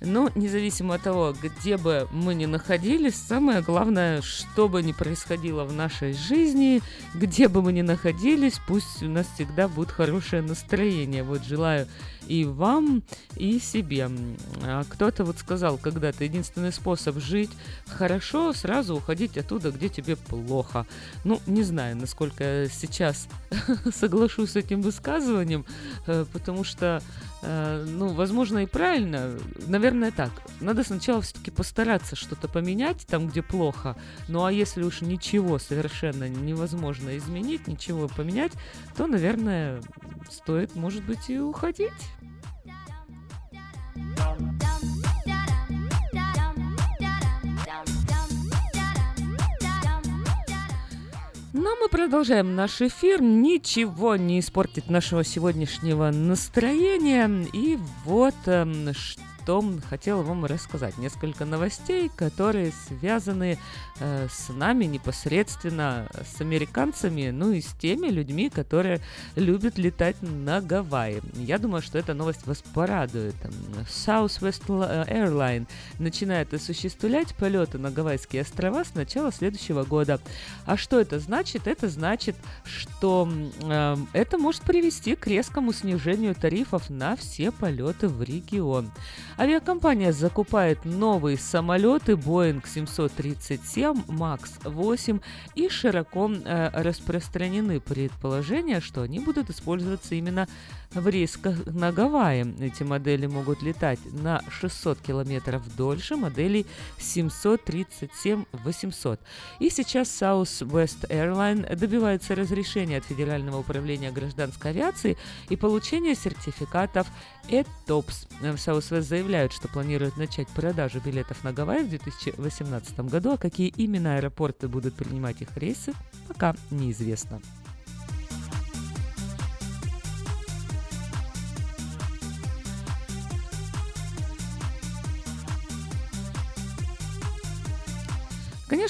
Но независимо от того, где бы мы ни находились, самое главное, что бы ни происходило в нашей жизни, где бы мы ни находились, пусть у нас всегда будет хорошее настроение. Вот желаю и вам, и себе. А кто-то вот сказал когда-то, единственный способ жить хорошо, сразу уходить оттуда, где тебе плохо. Ну, не знаю, насколько я сейчас (laughs) соглашусь с этим высказыванием, э, потому что, э, ну, возможно, и правильно. Наверное, так. Надо сначала все-таки постараться что-то поменять там, где плохо. Ну, а если уж ничего совершенно невозможно изменить, ничего поменять, то, наверное, стоит, может быть, и уходить. Но мы продолжаем наш эфир. Ничего не испортит нашего сегодняшнего настроения. И вот эм, что хотела вам рассказать. Несколько новостей, которые связаны э, с нами непосредственно, с американцами, ну и с теми людьми, которые любят летать на Гавайи. Я думаю, что эта новость вас порадует. Southwest Airline начинает осуществлять полеты на Гавайские острова с начала следующего года. А что это значит? Это значит, что э, это может привести к резкому снижению тарифов на все полеты в регион. Авиакомпания закупает новые самолеты Boeing 737 MAX 8 и широко э, распространены предположения, что они будут использоваться именно в рейсках на Гавайи. Эти модели могут летать на 600 километров дольше моделей 737-800. И сейчас Southwest Airline добивается разрешения от Федерального управления гражданской авиации и получения сертификатов ETOPS. В Southwest заявляют, что планируют начать продажу билетов на Гавайи в 2018 году, а какие именно аэропорты будут принимать их рейсы, пока неизвестно.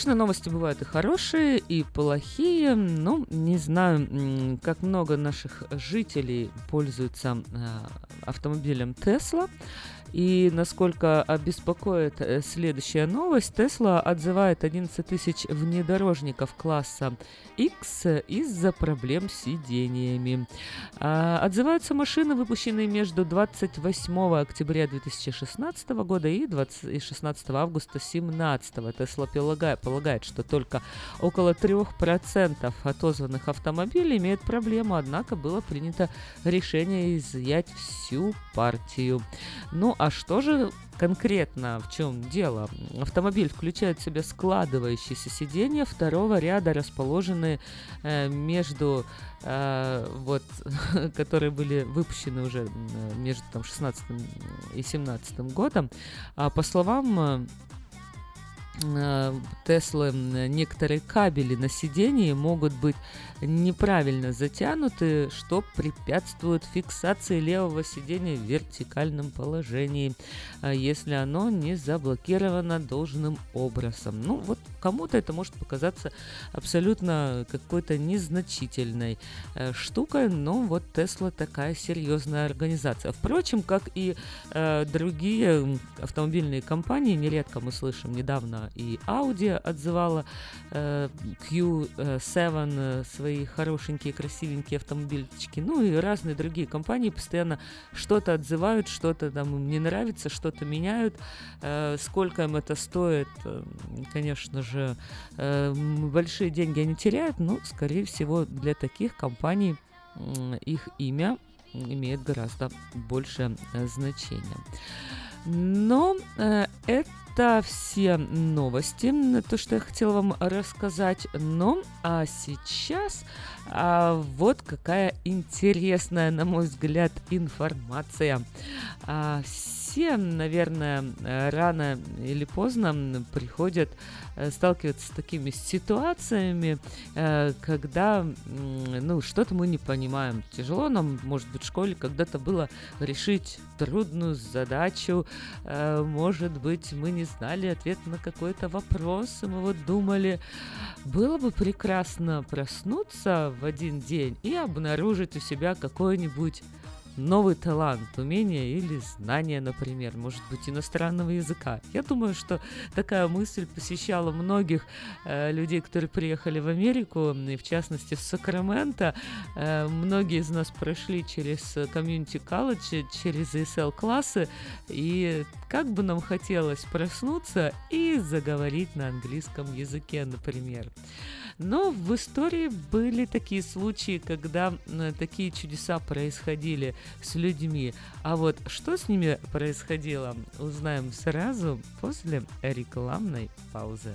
Конечно, новости бывают и хорошие, и плохие, но не знаю, как много наших жителей пользуются а, автомобилем Tesla. И насколько обеспокоит э, следующая новость, Tesla отзывает 11 тысяч внедорожников класса X из-за проблем с сидениями. А, отзываются машины, выпущенные между 28 октября 2016 года и, 20, и 16 августа 2017. Tesla полагает, полагает, что только около 3% отозванных автомобилей имеют проблему, однако было принято решение изъять всю партию. Ну, а что же конкретно в чем дело? Автомобиль включает в себя складывающиеся сиденья второго ряда, расположенные э, между э, вот, (laughs) которые были выпущены уже между там 16 и 17 годом. А по словам э, Теслы некоторые кабели на сидении могут быть неправильно затянуты, что препятствует фиксации левого сидения в вертикальном положении, а если оно не заблокировано должным образом. Ну, вот кому-то это может показаться абсолютно какой-то незначительной э, штукой, но вот Тесла такая серьезная организация. Впрочем, как и э, другие автомобильные компании, нередко мы слышим недавно и Audi отзывала э, Q7 э, свои свои хорошенькие, красивенькие автомобильчики, ну и разные другие компании постоянно что-то отзывают, что-то там им не нравится, что-то меняют. Э, сколько им это стоит, э, конечно же, э, большие деньги они теряют, но, скорее всего, для таких компаний их имя имеет гораздо большее значение. Но э, это это все новости, то, что я хотела вам рассказать. Ну, а сейчас а, вот какая интересная, на мой взгляд, информация. А, все, наверное, рано или поздно приходят э, сталкиваться с такими ситуациями, э, когда ну, что-то мы не понимаем. Тяжело нам, может быть, в школе когда-то было решить трудную задачу, э, может быть, мы не знали ответ на какой-то вопрос, и мы вот думали, было бы прекрасно проснуться в один день и обнаружить у себя какой-нибудь новый талант, умение или знание, например, может быть, иностранного языка. Я думаю, что такая мысль посещала многих э, людей, которые приехали в Америку, и в частности в Сакраменто. Э, многие из нас прошли через комьюнити колледж, через ESL-классы, и как бы нам хотелось проснуться и заговорить на английском языке, например. Но в истории были такие случаи, когда такие чудеса происходили с людьми. А вот что с ними происходило, узнаем сразу после рекламной паузы.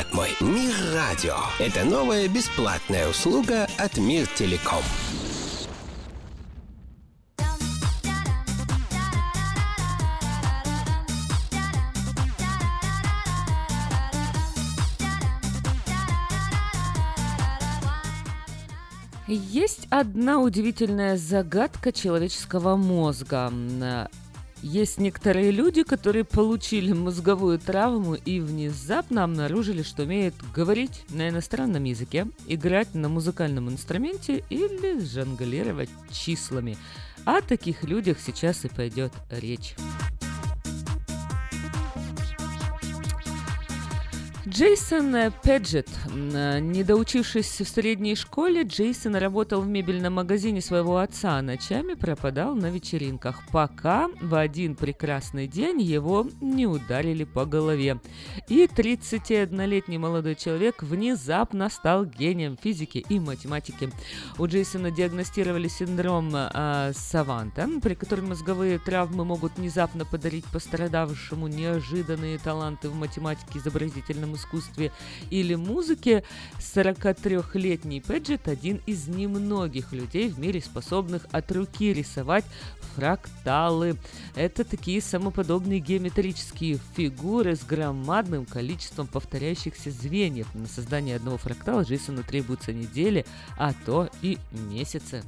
мой. Мир радио. Это новая бесплатная услуга от Мир Телеком. Есть одна удивительная загадка человеческого мозга. Есть некоторые люди, которые получили мозговую травму и внезапно обнаружили, что умеют говорить на иностранном языке, играть на музыкальном инструменте или жонглировать числами. О таких людях сейчас и пойдет речь. Джейсон Педжет. Не доучившись в средней школе, Джейсон работал в мебельном магазине своего отца, а ночами пропадал на вечеринках, пока в один прекрасный день его не ударили по голове. И 31-летний молодой человек внезапно стал гением физики и математики. У Джейсона диагностировали синдром э, Саванта, при котором мозговые травмы могут внезапно подарить пострадавшему неожиданные таланты в математике, изобразительном искусстве или музыке. 43-летний Педжет один из немногих людей в мире, способных от руки рисовать фракталы. Это такие самоподобные геометрические фигуры с громадным количеством повторяющихся звеньев. На создание одного фрактала Джейсону требуются недели, а то и месяцы.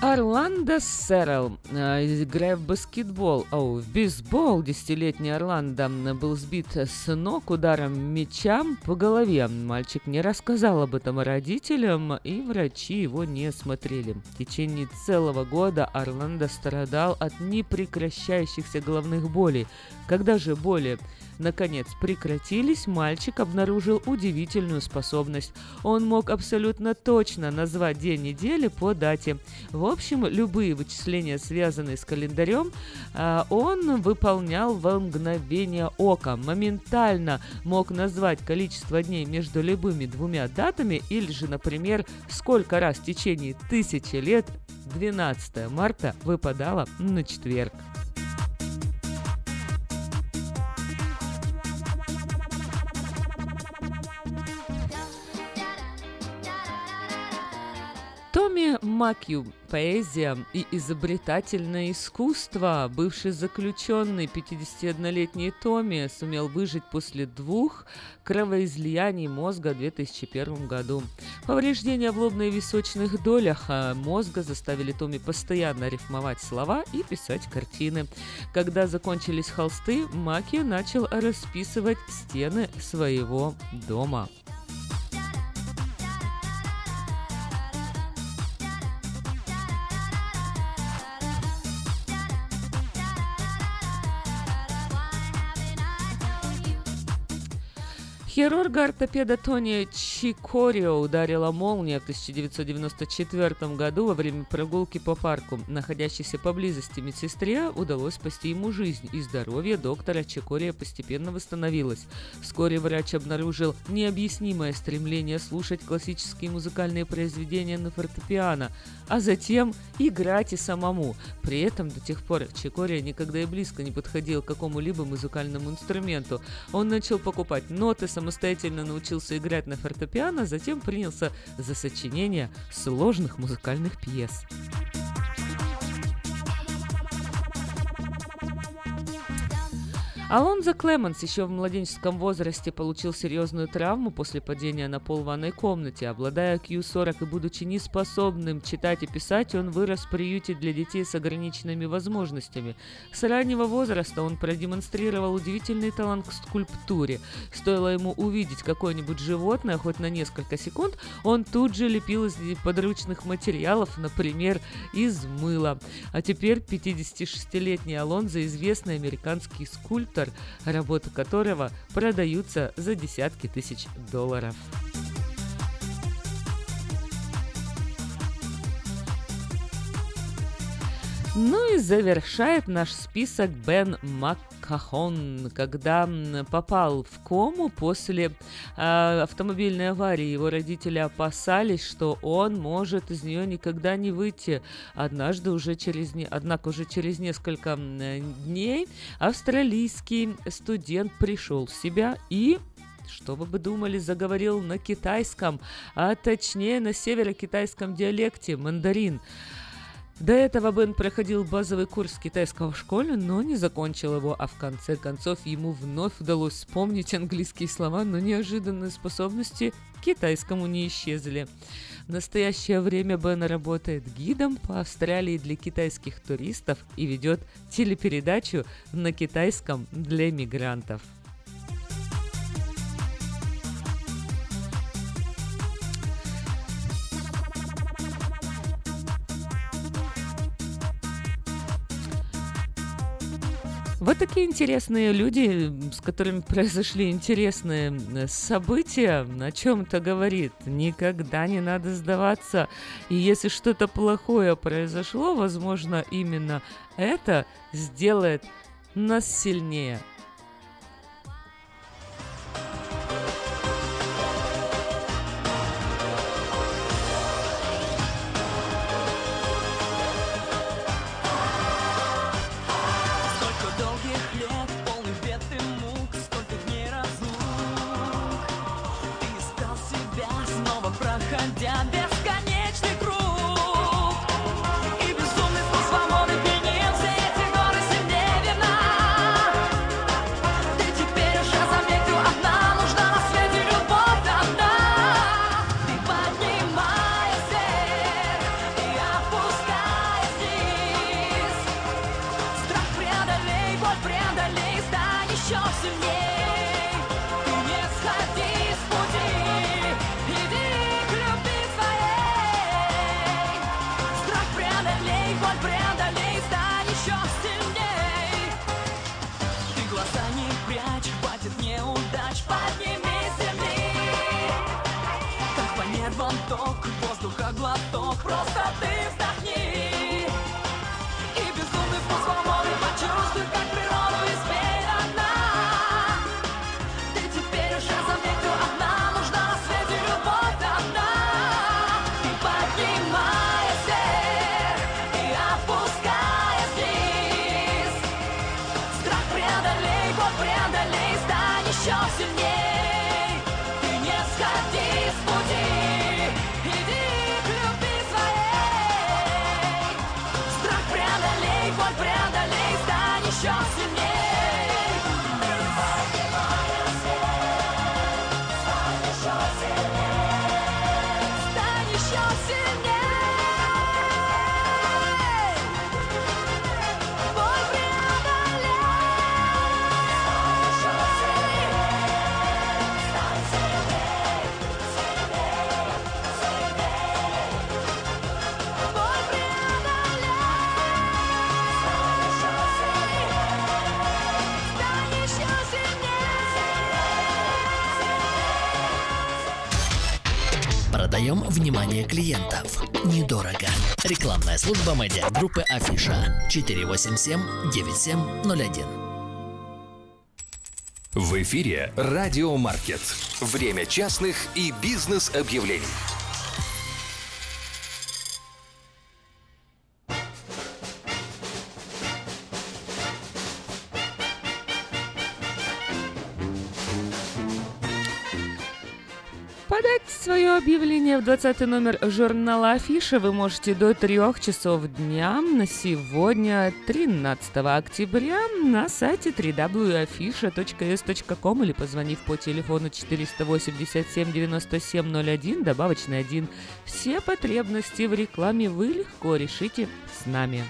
Орландо Серрел, э, играя в баскетбол, о, в бейсбол, десятилетний Орландо был сбит с ног ударом мяча по голове. Мальчик не рассказал об этом родителям, и врачи его не смотрели. В течение целого года Орландо страдал от непрекращающихся головных болей. Когда же боли наконец прекратились, мальчик обнаружил удивительную способность. Он мог абсолютно точно назвать день недели по дате. В общем, любые вычисления, связанные с календарем, а, он выполнял во мгновение ока. Моментально мог назвать количество дней между любыми двумя датами или же, например, сколько раз в течение тысячи лет 12 марта выпадало на четверг. Томми Макью «Поэзия и изобретательное искусство». Бывший заключенный 51-летний Томми сумел выжить после двух кровоизлияний мозга в 2001 году. Повреждения в лобной и височных долях а, мозга заставили Томми постоянно рифмовать слова и писать картины. Когда закончились холсты, Маки начал расписывать стены своего дома. Хирурга-ортопеда Тони Чикорио ударила молния в 1994 году во время прогулки по парку. Находящейся поблизости медсестре удалось спасти ему жизнь, и здоровье доктора Чикорио постепенно восстановилось. Вскоре врач обнаружил необъяснимое стремление слушать классические музыкальные произведения на фортепиано, а затем играть и самому. При этом до тех пор Чикорио никогда и близко не подходил к какому-либо музыкальному инструменту. Он начал покупать ноты, самостоятельно самостоятельно научился играть на фортепиано, затем принялся за сочинение сложных музыкальных пьес. Алонзо Клеменс еще в младенческом возрасте получил серьезную травму после падения на пол в ванной комнате. Обладая Q40 и будучи неспособным читать и писать, он вырос в приюте для детей с ограниченными возможностями. С раннего возраста он продемонстрировал удивительный талант к скульптуре. Стоило ему увидеть какое-нибудь животное хоть на несколько секунд, он тут же лепил из подручных материалов, например, из мыла. А теперь 56-летний Алонзо известный американский скульптор, скульптор, работы которого продаются за десятки тысяч долларов. Ну и завершает наш список Бен Маккахон, когда попал в кому после э, автомобильной аварии. Его родители опасались, что он может из нее никогда не выйти. Однажды уже через не... Однако уже через несколько дней австралийский студент пришел в себя и что вы бы думали, заговорил на китайском, а точнее на северо-китайском диалекте мандарин. До этого Бен проходил базовый курс китайского в школе, но не закончил его, а в конце концов ему вновь удалось вспомнить английские слова, но неожиданные способности к китайскому не исчезли. В настоящее время Бен работает гидом по Австралии для китайских туристов и ведет телепередачу на китайском для мигрантов. Такие интересные люди, с которыми (laughs) произошли интересные события, о чем-то говорит. Никогда не надо сдаваться. И если что-то плохое произошло, возможно, именно это сделает нас сильнее. Клиентов. Недорого. Рекламная служба медиагруппы Афиша 487-9701. В эфире «Радио Маркет». Время частных и бизнес-объявлений. В 20 номер журнала Афиша вы можете до 3 часов дня на сегодня, 13 октября, на сайте www.afisha.s.com или позвонив по телефону 487 97 01, добавочный 1. Все потребности в рекламе вы легко решите с нами.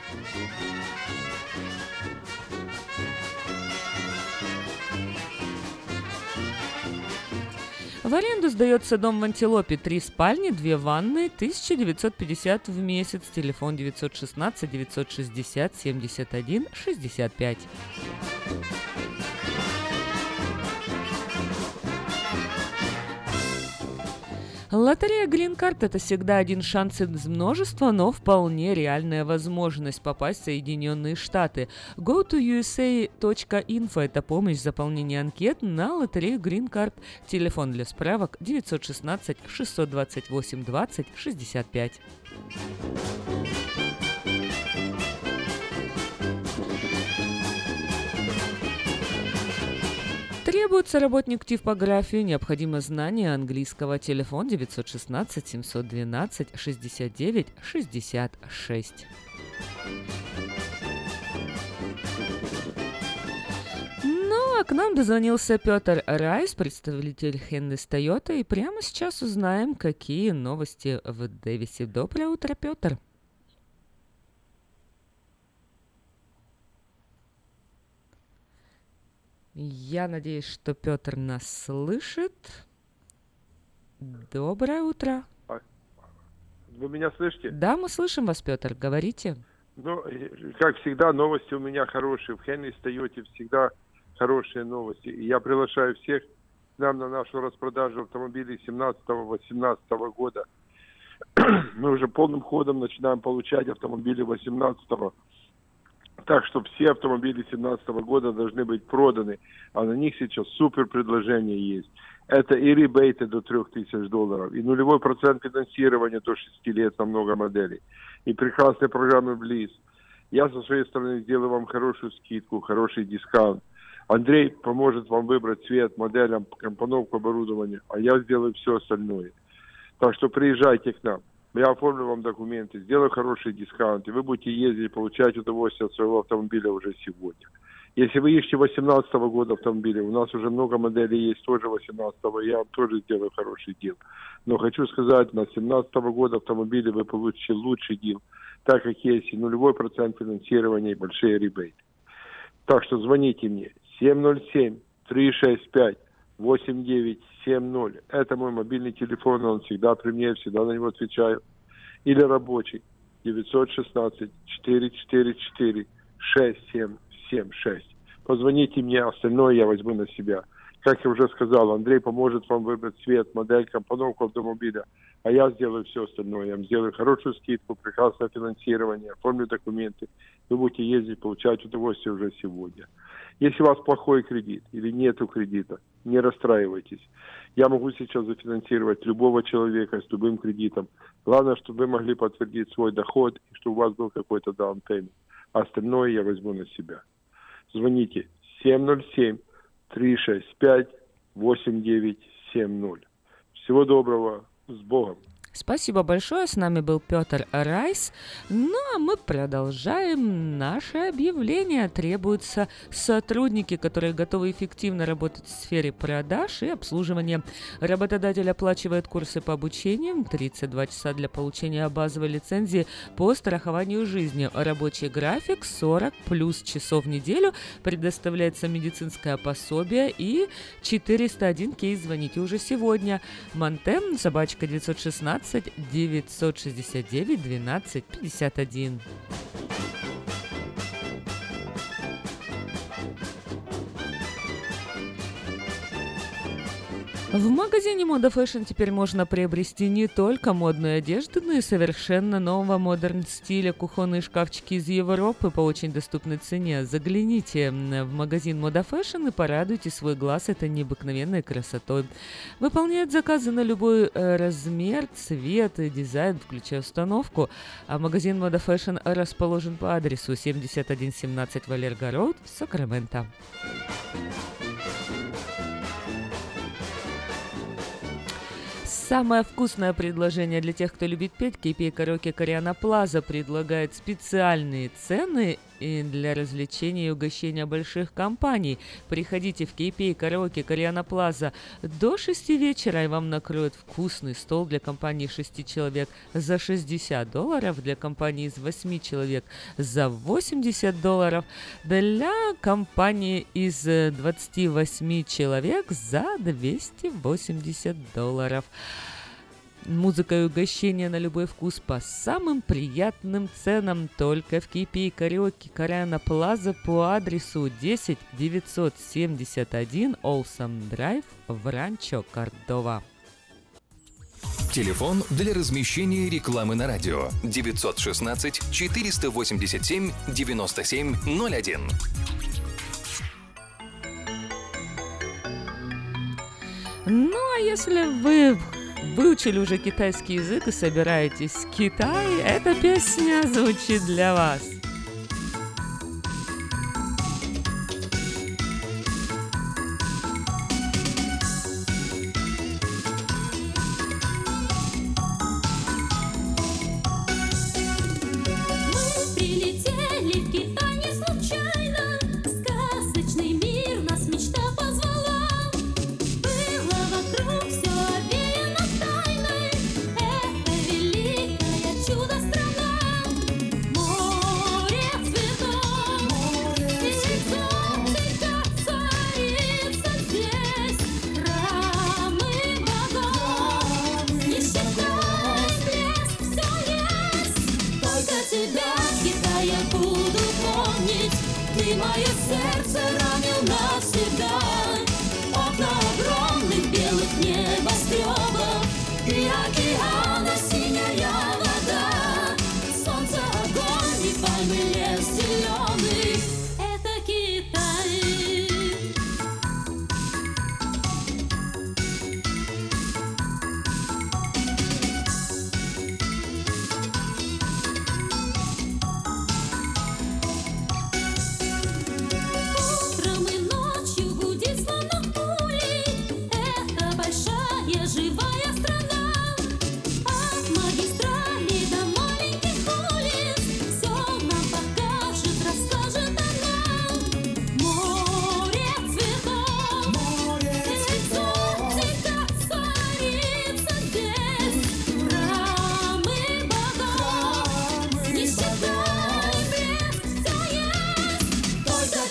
В аренду сдается дом в Антилопе. Три спальни, две ванны, 1950 в месяц. Телефон 916 960 71 65. Лотерея Card – это всегда один шанс из множества, но вполне реальная возможность попасть в Соединенные Штаты. Go to USA.info – это помощь в заполнении анкет на лотерею Card. Телефон для справок 916 628 20 65. Требуется работник типографии, необходимо знание английского. Телефон 916 712 69 66. Ну, а к нам дозвонился Петр Райс, представитель Хеннес Тойота, и прямо сейчас узнаем, какие новости в Дэвисе. Доброе утро, Петр. Я надеюсь, что Петр нас слышит. Доброе утро. Вы меня слышите? Да, мы слышим вас, Петр. Говорите. Ну, э, как всегда, новости у меня хорошие. В Хенни Тойоте всегда хорошие новости. И я приглашаю всех к нам на нашу распродажу автомобилей 17-18 года. (clears throat) Мы уже полным ходом начинаем получать автомобили 18 -го. Так что все автомобили 2017 года должны быть проданы, а на них сейчас супер предложение есть. Это и ребейты до 3000 долларов, и нулевой процент финансирования до 6 лет на много моделей, и прекрасные программы Близ. Я со своей стороны сделаю вам хорошую скидку, хороший дискаунт. Андрей поможет вам выбрать цвет, модель, компоновку оборудования, а я сделаю все остальное. Так что приезжайте к нам. Я оформлю вам документы, сделаю хороший дискаунт, и вы будете ездить, получать удовольствие от своего автомобиля уже сегодня. Если вы ищете 18 года автомобиля, у нас уже много моделей есть тоже 18 я вам тоже сделаю хороший дел. Но хочу сказать, на 17 года автомобиля вы получите лучший дел, так как есть нулевой процент финансирования, и большие ребейты. Так что звоните мне 707-365-8970. Это мой мобильный телефон, он всегда при мне, всегда на него отвечаю. Или рабочий. 916 444 6776. Позвоните мне, остальное я возьму на себя. Как я уже сказал, Андрей поможет вам выбрать цвет, модель, компоновку автомобиля, а я сделаю все остальное. Я вам сделаю хорошую скидку, прекрасное финансирование, оформлю документы. Вы будете ездить, получать удовольствие уже сегодня. Если у вас плохой кредит или нету кредита, не расстраивайтесь. Я могу сейчас зафинансировать любого человека с любым кредитом. Главное, чтобы вы могли подтвердить свой доход и чтобы у вас был какой-то payment. А остальное я возьму на себя. Звоните 707 365 8970. Всего доброго. С Богом. Спасибо большое. С нами был Петр Райс. Ну, а мы продолжаем наше объявление. Требуются сотрудники, которые готовы эффективно работать в сфере продаж и обслуживания. Работодатель оплачивает курсы по обучению, 32 часа для получения базовой лицензии по страхованию жизни. Рабочий график 40 плюс часов в неделю. Предоставляется медицинское пособие и 401 кейс. Звоните уже сегодня. Монтем, собачка 916 969 12 51. В магазине Мода Fashion теперь можно приобрести не только модную одежду, но и совершенно нового модерн стиля кухонные шкафчики из Европы по очень доступной цене. Загляните в магазин Мода Fashion и порадуйте свой глаз этой необыкновенной красотой. Выполняют заказы на любой э, размер, цвет и дизайн, включая установку. А магазин Мода Fashion расположен по адресу 7117 Валерго Роуд, Сакраменто. Самое вкусное предложение для тех, кто любит петь, KP Караоке Кориана Плаза предлагает специальные цены и для развлечения и угощения больших компаний. Приходите в KP Караоке Кориана Плаза до 6 вечера, и вам накроют вкусный стол для компании 6 человек за 60 долларов, для компании из 8 человек за 80 долларов, для компании из 28 человек за 280 долларов. Музыка и угощение на любой вкус по самым приятным ценам только в Кипи и Кариоке Кориана Плаза по адресу 10 971 Олсом Драйв в Ранчо Кордова. Телефон для размещения рекламы на радио 916 487 9701. Ну, а если вы выучили уже китайский язык и собираетесь в Китай, эта песня звучит для вас.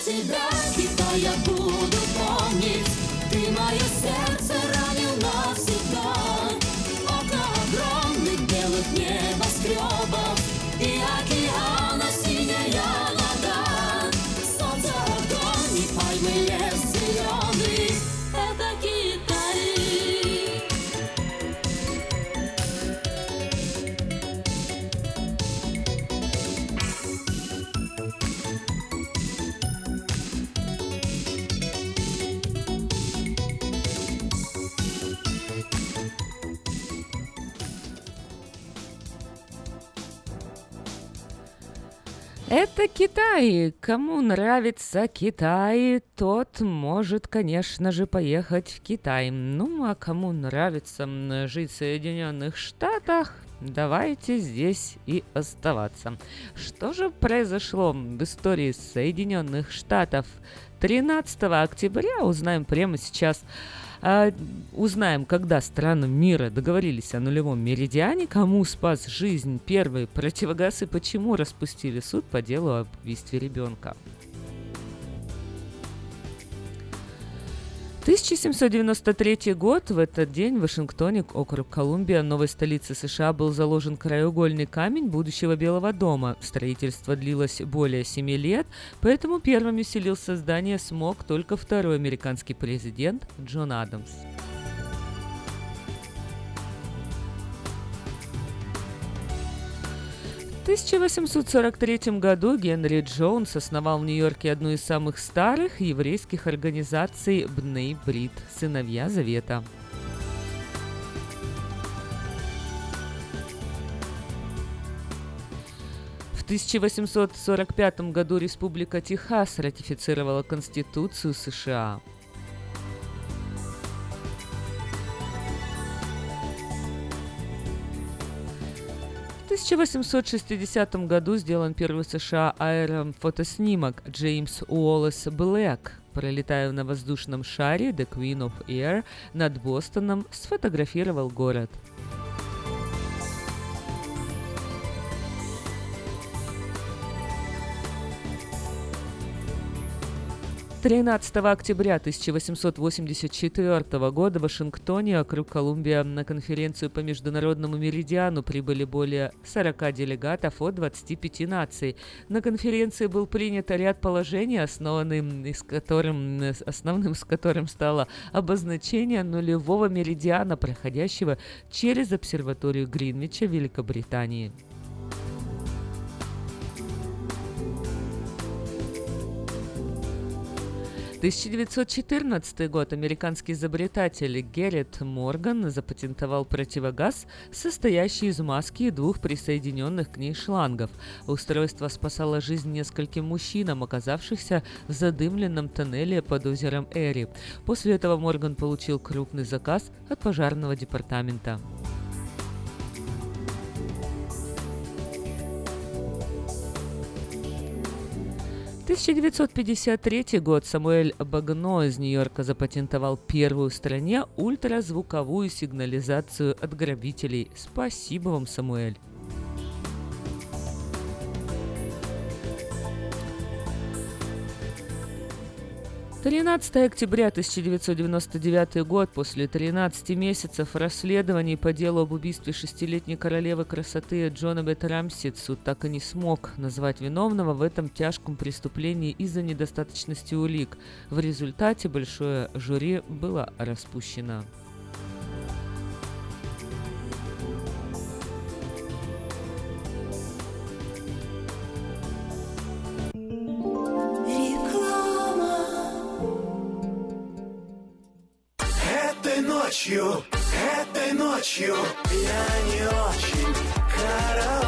しだき Это Китай. Кому нравится Китай, тот может, конечно же, поехать в Китай. Ну, а кому нравится жить в Соединенных Штатах, давайте здесь и оставаться. Что же произошло в истории Соединенных Штатов 13 октября, узнаем прямо сейчас. А, узнаем, когда страны мира договорились о нулевом меридиане, кому спас жизнь первый противогаз и почему распустили суд по делу об убийстве ребенка. 1793 год. В этот день в Вашингтоне, округ Колумбия, новой столицы США, был заложен краеугольный камень будущего Белого дома. Строительство длилось более семи лет, поэтому первым усилился здание смог только второй американский президент Джон Адамс. 1843 году Генри Джонс основал в Нью-Йорке одну из самых старых еврейских организаций Бней Брит – «Сыновья Завета». В 1845 году Республика Техас ратифицировала Конституцию США. 1860 году сделан первый в США аэрофотоснимок Джеймс Уоллес Блэк, пролетая на воздушном шаре The Queen of Air над Бостоном, сфотографировал город. 13 октября 1884 года в Вашингтоне, округ Колумбия, на конференцию по международному меридиану прибыли более 40 делегатов от 25 наций. На конференции был принят ряд положений, основанным из которым, основным с которым стало обозначение нулевого меридиана, проходящего через обсерваторию Гринвича Великобритании. 1914 год американский изобретатель Геррит Морган запатентовал противогаз, состоящий из маски и двух присоединенных к ней шлангов. Устройство спасало жизнь нескольким мужчинам, оказавшихся в задымленном тоннеле под озером Эри. После этого Морган получил крупный заказ от пожарного департамента. 1953 год Самуэль Багно из Нью-Йорка запатентовал первую в стране ультразвуковую сигнализацию от грабителей. Спасибо вам, Самуэль. 13 октября 1999 год, после 13 месяцев расследований по делу об убийстве шестилетней королевы красоты Джона Бет Рамси, суд так и не смог назвать виновного в этом тяжком преступлении из-за недостаточности улик. В результате большое жюри было распущено. Ночью, этой ночью я не очень караочен.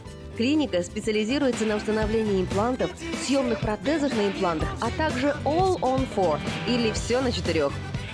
Клиника специализируется на установлении имплантов, съемных протезах на имплантах, а также All on Four или все на четырех.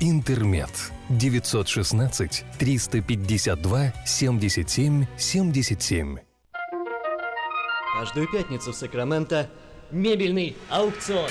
«Интермед». 916 352 77 77. Каждую пятницу в Сакраменто мебельный аукцион.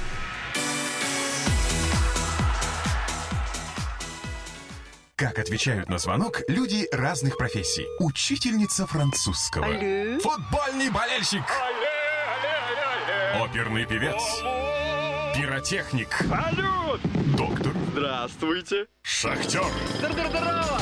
Как отвечают на звонок люди разных профессий. Учительница французского. Алло. Футбольный болельщик. Оперный певец. Пиротехник. Салют! Доктор. Здравствуйте. Шахтер. Здорово!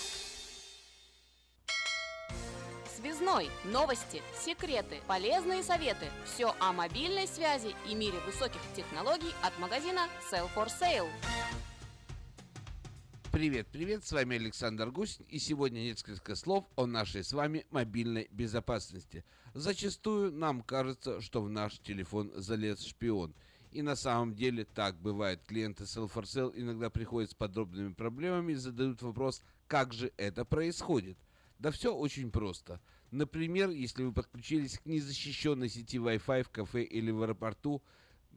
Связной. Новости, секреты, полезные советы. Все о мобильной связи и мире высоких технологий от магазина Sell for Sale. Привет, привет, с вами Александр Гусин, и сегодня несколько слов о нашей с вами мобильной безопасности. Зачастую нам кажется, что в наш телефон залез шпион. И на самом деле так бывает. Клиенты Sell4Sell иногда приходят с подробными проблемами и задают вопрос, как же это происходит. Да все очень просто. Например, если вы подключились к незащищенной сети Wi-Fi в кафе или в аэропорту,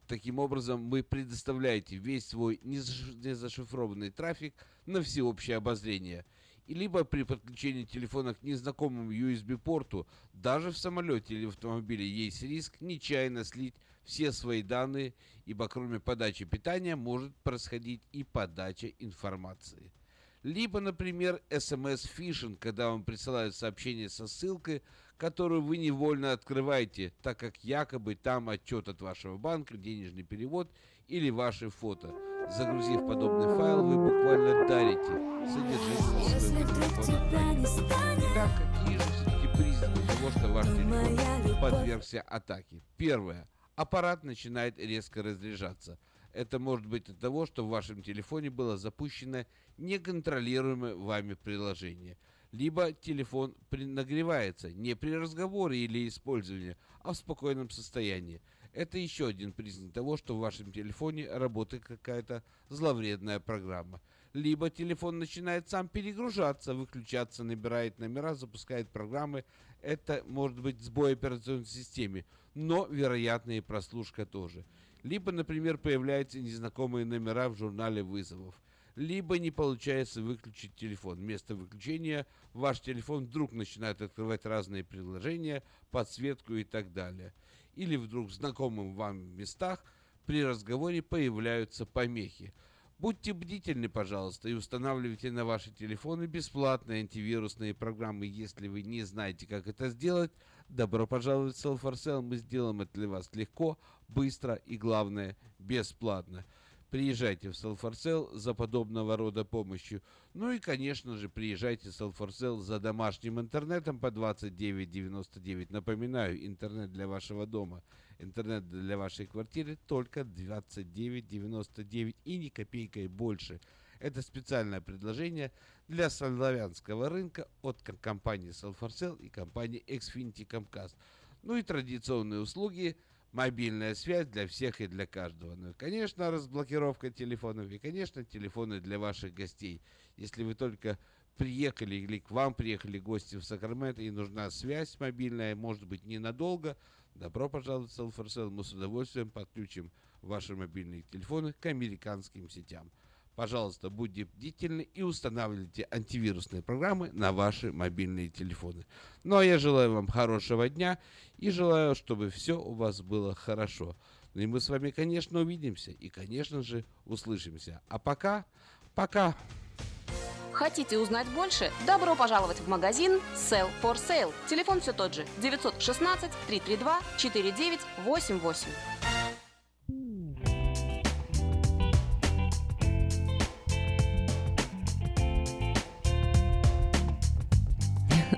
таким образом вы предоставляете весь свой незаш- незашифрованный трафик на всеобщее обозрение. И либо при подключении телефона к незнакомому USB-порту, даже в самолете или в автомобиле есть риск нечаянно слить все свои данные, ибо кроме подачи питания может происходить и подача информации. Либо, например, SMS-фишинг, когда вам присылают сообщение со ссылкой, которую вы невольно открываете, так как якобы там отчет от вашего банка, денежный перевод или ваши фото. Загрузив подобный файл, вы буквально дарите содержимое своего телефона. Итак, какие же все-таки признаки того, что ваш телефон подвергся атаке? Первое. Аппарат начинает резко разряжаться. Это может быть от того, что в вашем телефоне было запущено неконтролируемое вами приложение. Либо телефон нагревается не при разговоре или использовании, а в спокойном состоянии. Это еще один признак того, что в вашем телефоне работает какая-то зловредная программа. Либо телефон начинает сам перегружаться, выключаться, набирает номера, запускает программы. Это может быть сбой операционной системы, но вероятно и прослушка тоже. Либо, например, появляются незнакомые номера в журнале вызовов. Либо не получается выключить телефон. Вместо выключения ваш телефон вдруг начинает открывать разные приложения, подсветку и так далее. Или вдруг в знакомых вам местах при разговоре появляются помехи. Будьте бдительны, пожалуйста, и устанавливайте на ваши телефоны бесплатные антивирусные программы. Если вы не знаете, как это сделать, добро пожаловать в Sell for Sale. Мы сделаем это для вас легко, быстро и, главное, бесплатно. Приезжайте в Sale за подобного рода помощью. Ну и, конечно же, приезжайте в Sale за домашним интернетом по 29.99. Напоминаю, интернет для вашего дома, интернет для вашей квартиры только 29.99 и ни копейкой больше. Это специальное предложение для славянского рынка от компании Sale и компании Xfinity Comcast. Ну и традиционные услуги – мобильная связь для всех и для каждого. Ну и, конечно, разблокировка телефонов и, конечно, телефоны для ваших гостей. Если вы только приехали или к вам приехали гости в Сакраменто и нужна связь мобильная, может быть, ненадолго, добро пожаловать в Sale. Мы с удовольствием подключим ваши мобильные телефоны к американским сетям. Пожалуйста, будьте бдительны и устанавливайте антивирусные программы на ваши мобильные телефоны. Ну а я желаю вам хорошего дня и желаю, чтобы все у вас было хорошо. Ну и мы с вами, конечно, увидимся и, конечно же, услышимся. А пока, пока. Хотите узнать больше? Добро пожаловать в магазин Sell for Sale. Телефон все тот же 916 332 4988.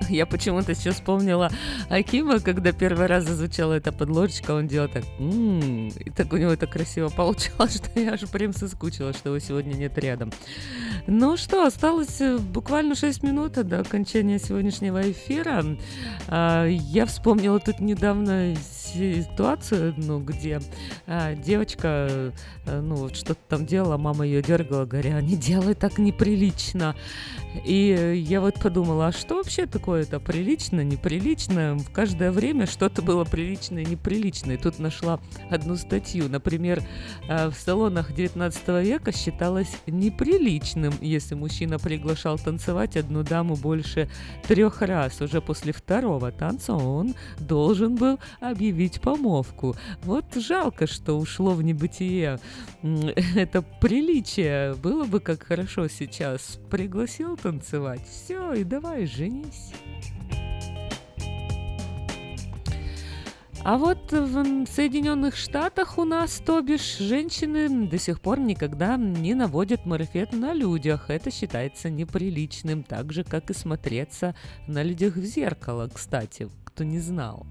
(laughs) Я почему-то сейчас вспомнила Акима, когда первый раз изучала это подложечка, он делал так, «М-м-м», и так у него это красиво получалось, (laughs) что я аж прям соскучилась, что его сегодня нет рядом. Ну что, осталось э, буквально 6 минут до окончания сегодняшнего эфира. А, Я вспомнила тут недавно ситуацию, ну, где а, девочка, э, ну, вот что-то там делала, мама ее дергала, говоря, не делай так неприлично. И я вот подумала, а что вообще такое-то прилично, неприлично? В каждое время что-то было приличное и неприличное. И тут нашла одну статью. Например, э, в салонах 19 века считалось неприличным, если мужчина приглашал танцевать одну даму больше трех раз. Уже после второго танца он должен был объявить помолвку. Вот жалко, что ушло в небытие (laughs) это приличие. Было бы как хорошо сейчас. Пригласил танцевать. Все, и давай, женись. А вот в Соединенных Штатах у нас, то бишь, женщины до сих пор никогда не наводят марафет на людях. Это считается неприличным, так же, как и смотреться на людях в зеркало, кстати, кто не знал.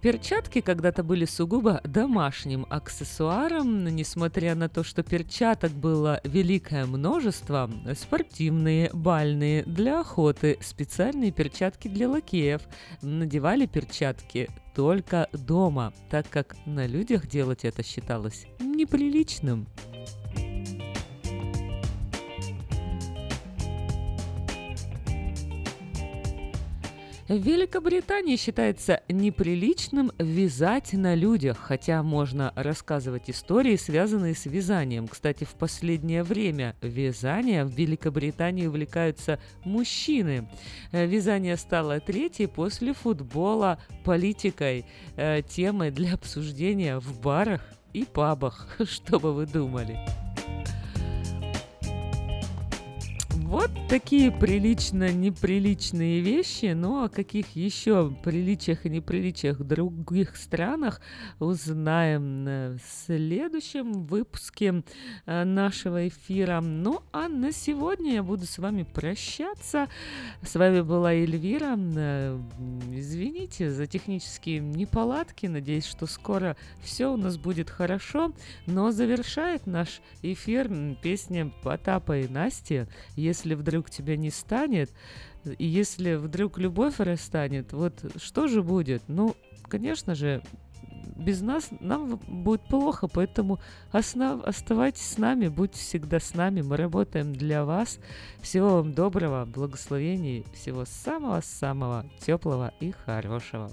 Перчатки когда-то были сугубо домашним аксессуаром, несмотря на то, что перчаток было великое множество, спортивные, бальные, для охоты, специальные перчатки для лакеев, надевали перчатки только дома, так как на людях делать это считалось неприличным. В Великобритании считается неприличным вязать на людях, хотя можно рассказывать истории, связанные с вязанием. Кстати, в последнее время вязание в Великобритании увлекаются мужчины. Э, Вязание стало третьей после футбола политикой, э, темой для обсуждения в барах и пабах. (laughs) Что бы вы думали? Вот такие прилично-неприличные вещи. Ну, о каких еще приличиях и неприличиях в других странах узнаем в следующем выпуске э, нашего эфира. Ну, а на сегодня я буду с вами прощаться. С вами была Эльвира. Э, Извините за технические неполадки. Надеюсь, что скоро все у нас будет хорошо. Но завершает наш эфир песня Потапа и Насти. Если вдруг тебя не станет, и если вдруг любовь расстанет, вот что же будет? Ну, конечно же, без нас нам будет плохо, поэтому осна- оставайтесь с нами, будьте всегда с нами, мы работаем для вас. Всего вам доброго, благословений, всего самого-самого теплого и хорошего.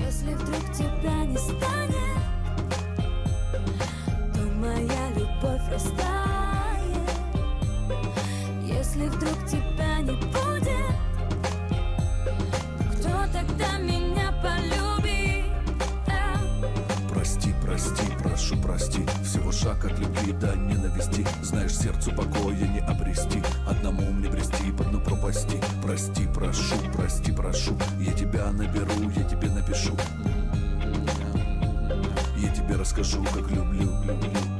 Если вдруг тебя не станет, Прости, прости, прошу прости. Всего шаг от любви до ненависти. Знаешь, сердцу покоя не обрести. Одному мне брести по дну пропасти. Прости, прошу, прости, прошу. Я тебя наберу, я тебе напишу. Я тебе расскажу, как люблю, люблю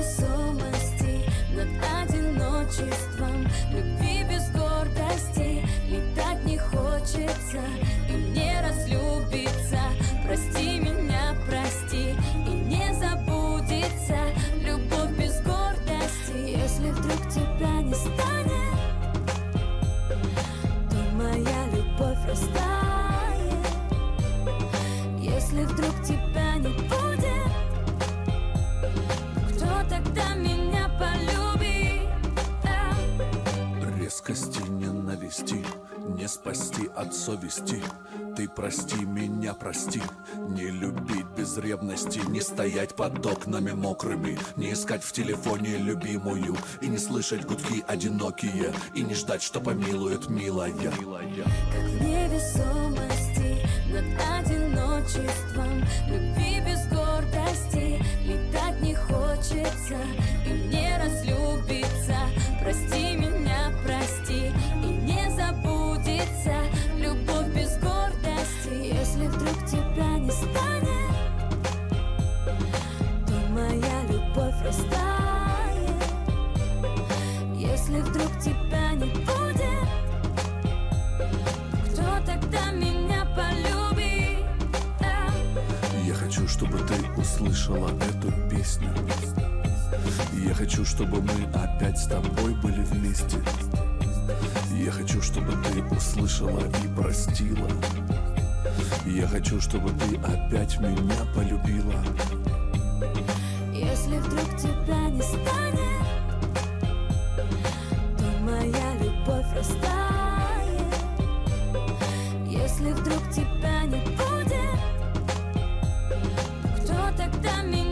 невесомости над одиночеством Любви без гордости Летать не хочется И мне разлюбиться Прости меня, ненависти Не спасти от совести. Ты прости меня, прости Не любить без ревности Не стоять под окнами мокрыми Не искать в телефоне любимую И не слышать гудки одинокие И не ждать, что помилует милая. Как в невесомости над одиночеством Любви без гордости Летать не хочется И мне разлюбиться. Прости меня, Если вдруг тебя не станет То моя любовь растает Если вдруг тебя не будет кто тогда меня полюбит? Да. Я хочу, чтобы ты услышала эту песню Я хочу, чтобы мы опять с тобой были вместе Я хочу, чтобы ты услышала и простила я хочу, чтобы ты опять меня полюбила. Если вдруг тебя не станет То моя любовь растает. Если вдруг тебя не будет то Кто тогда меня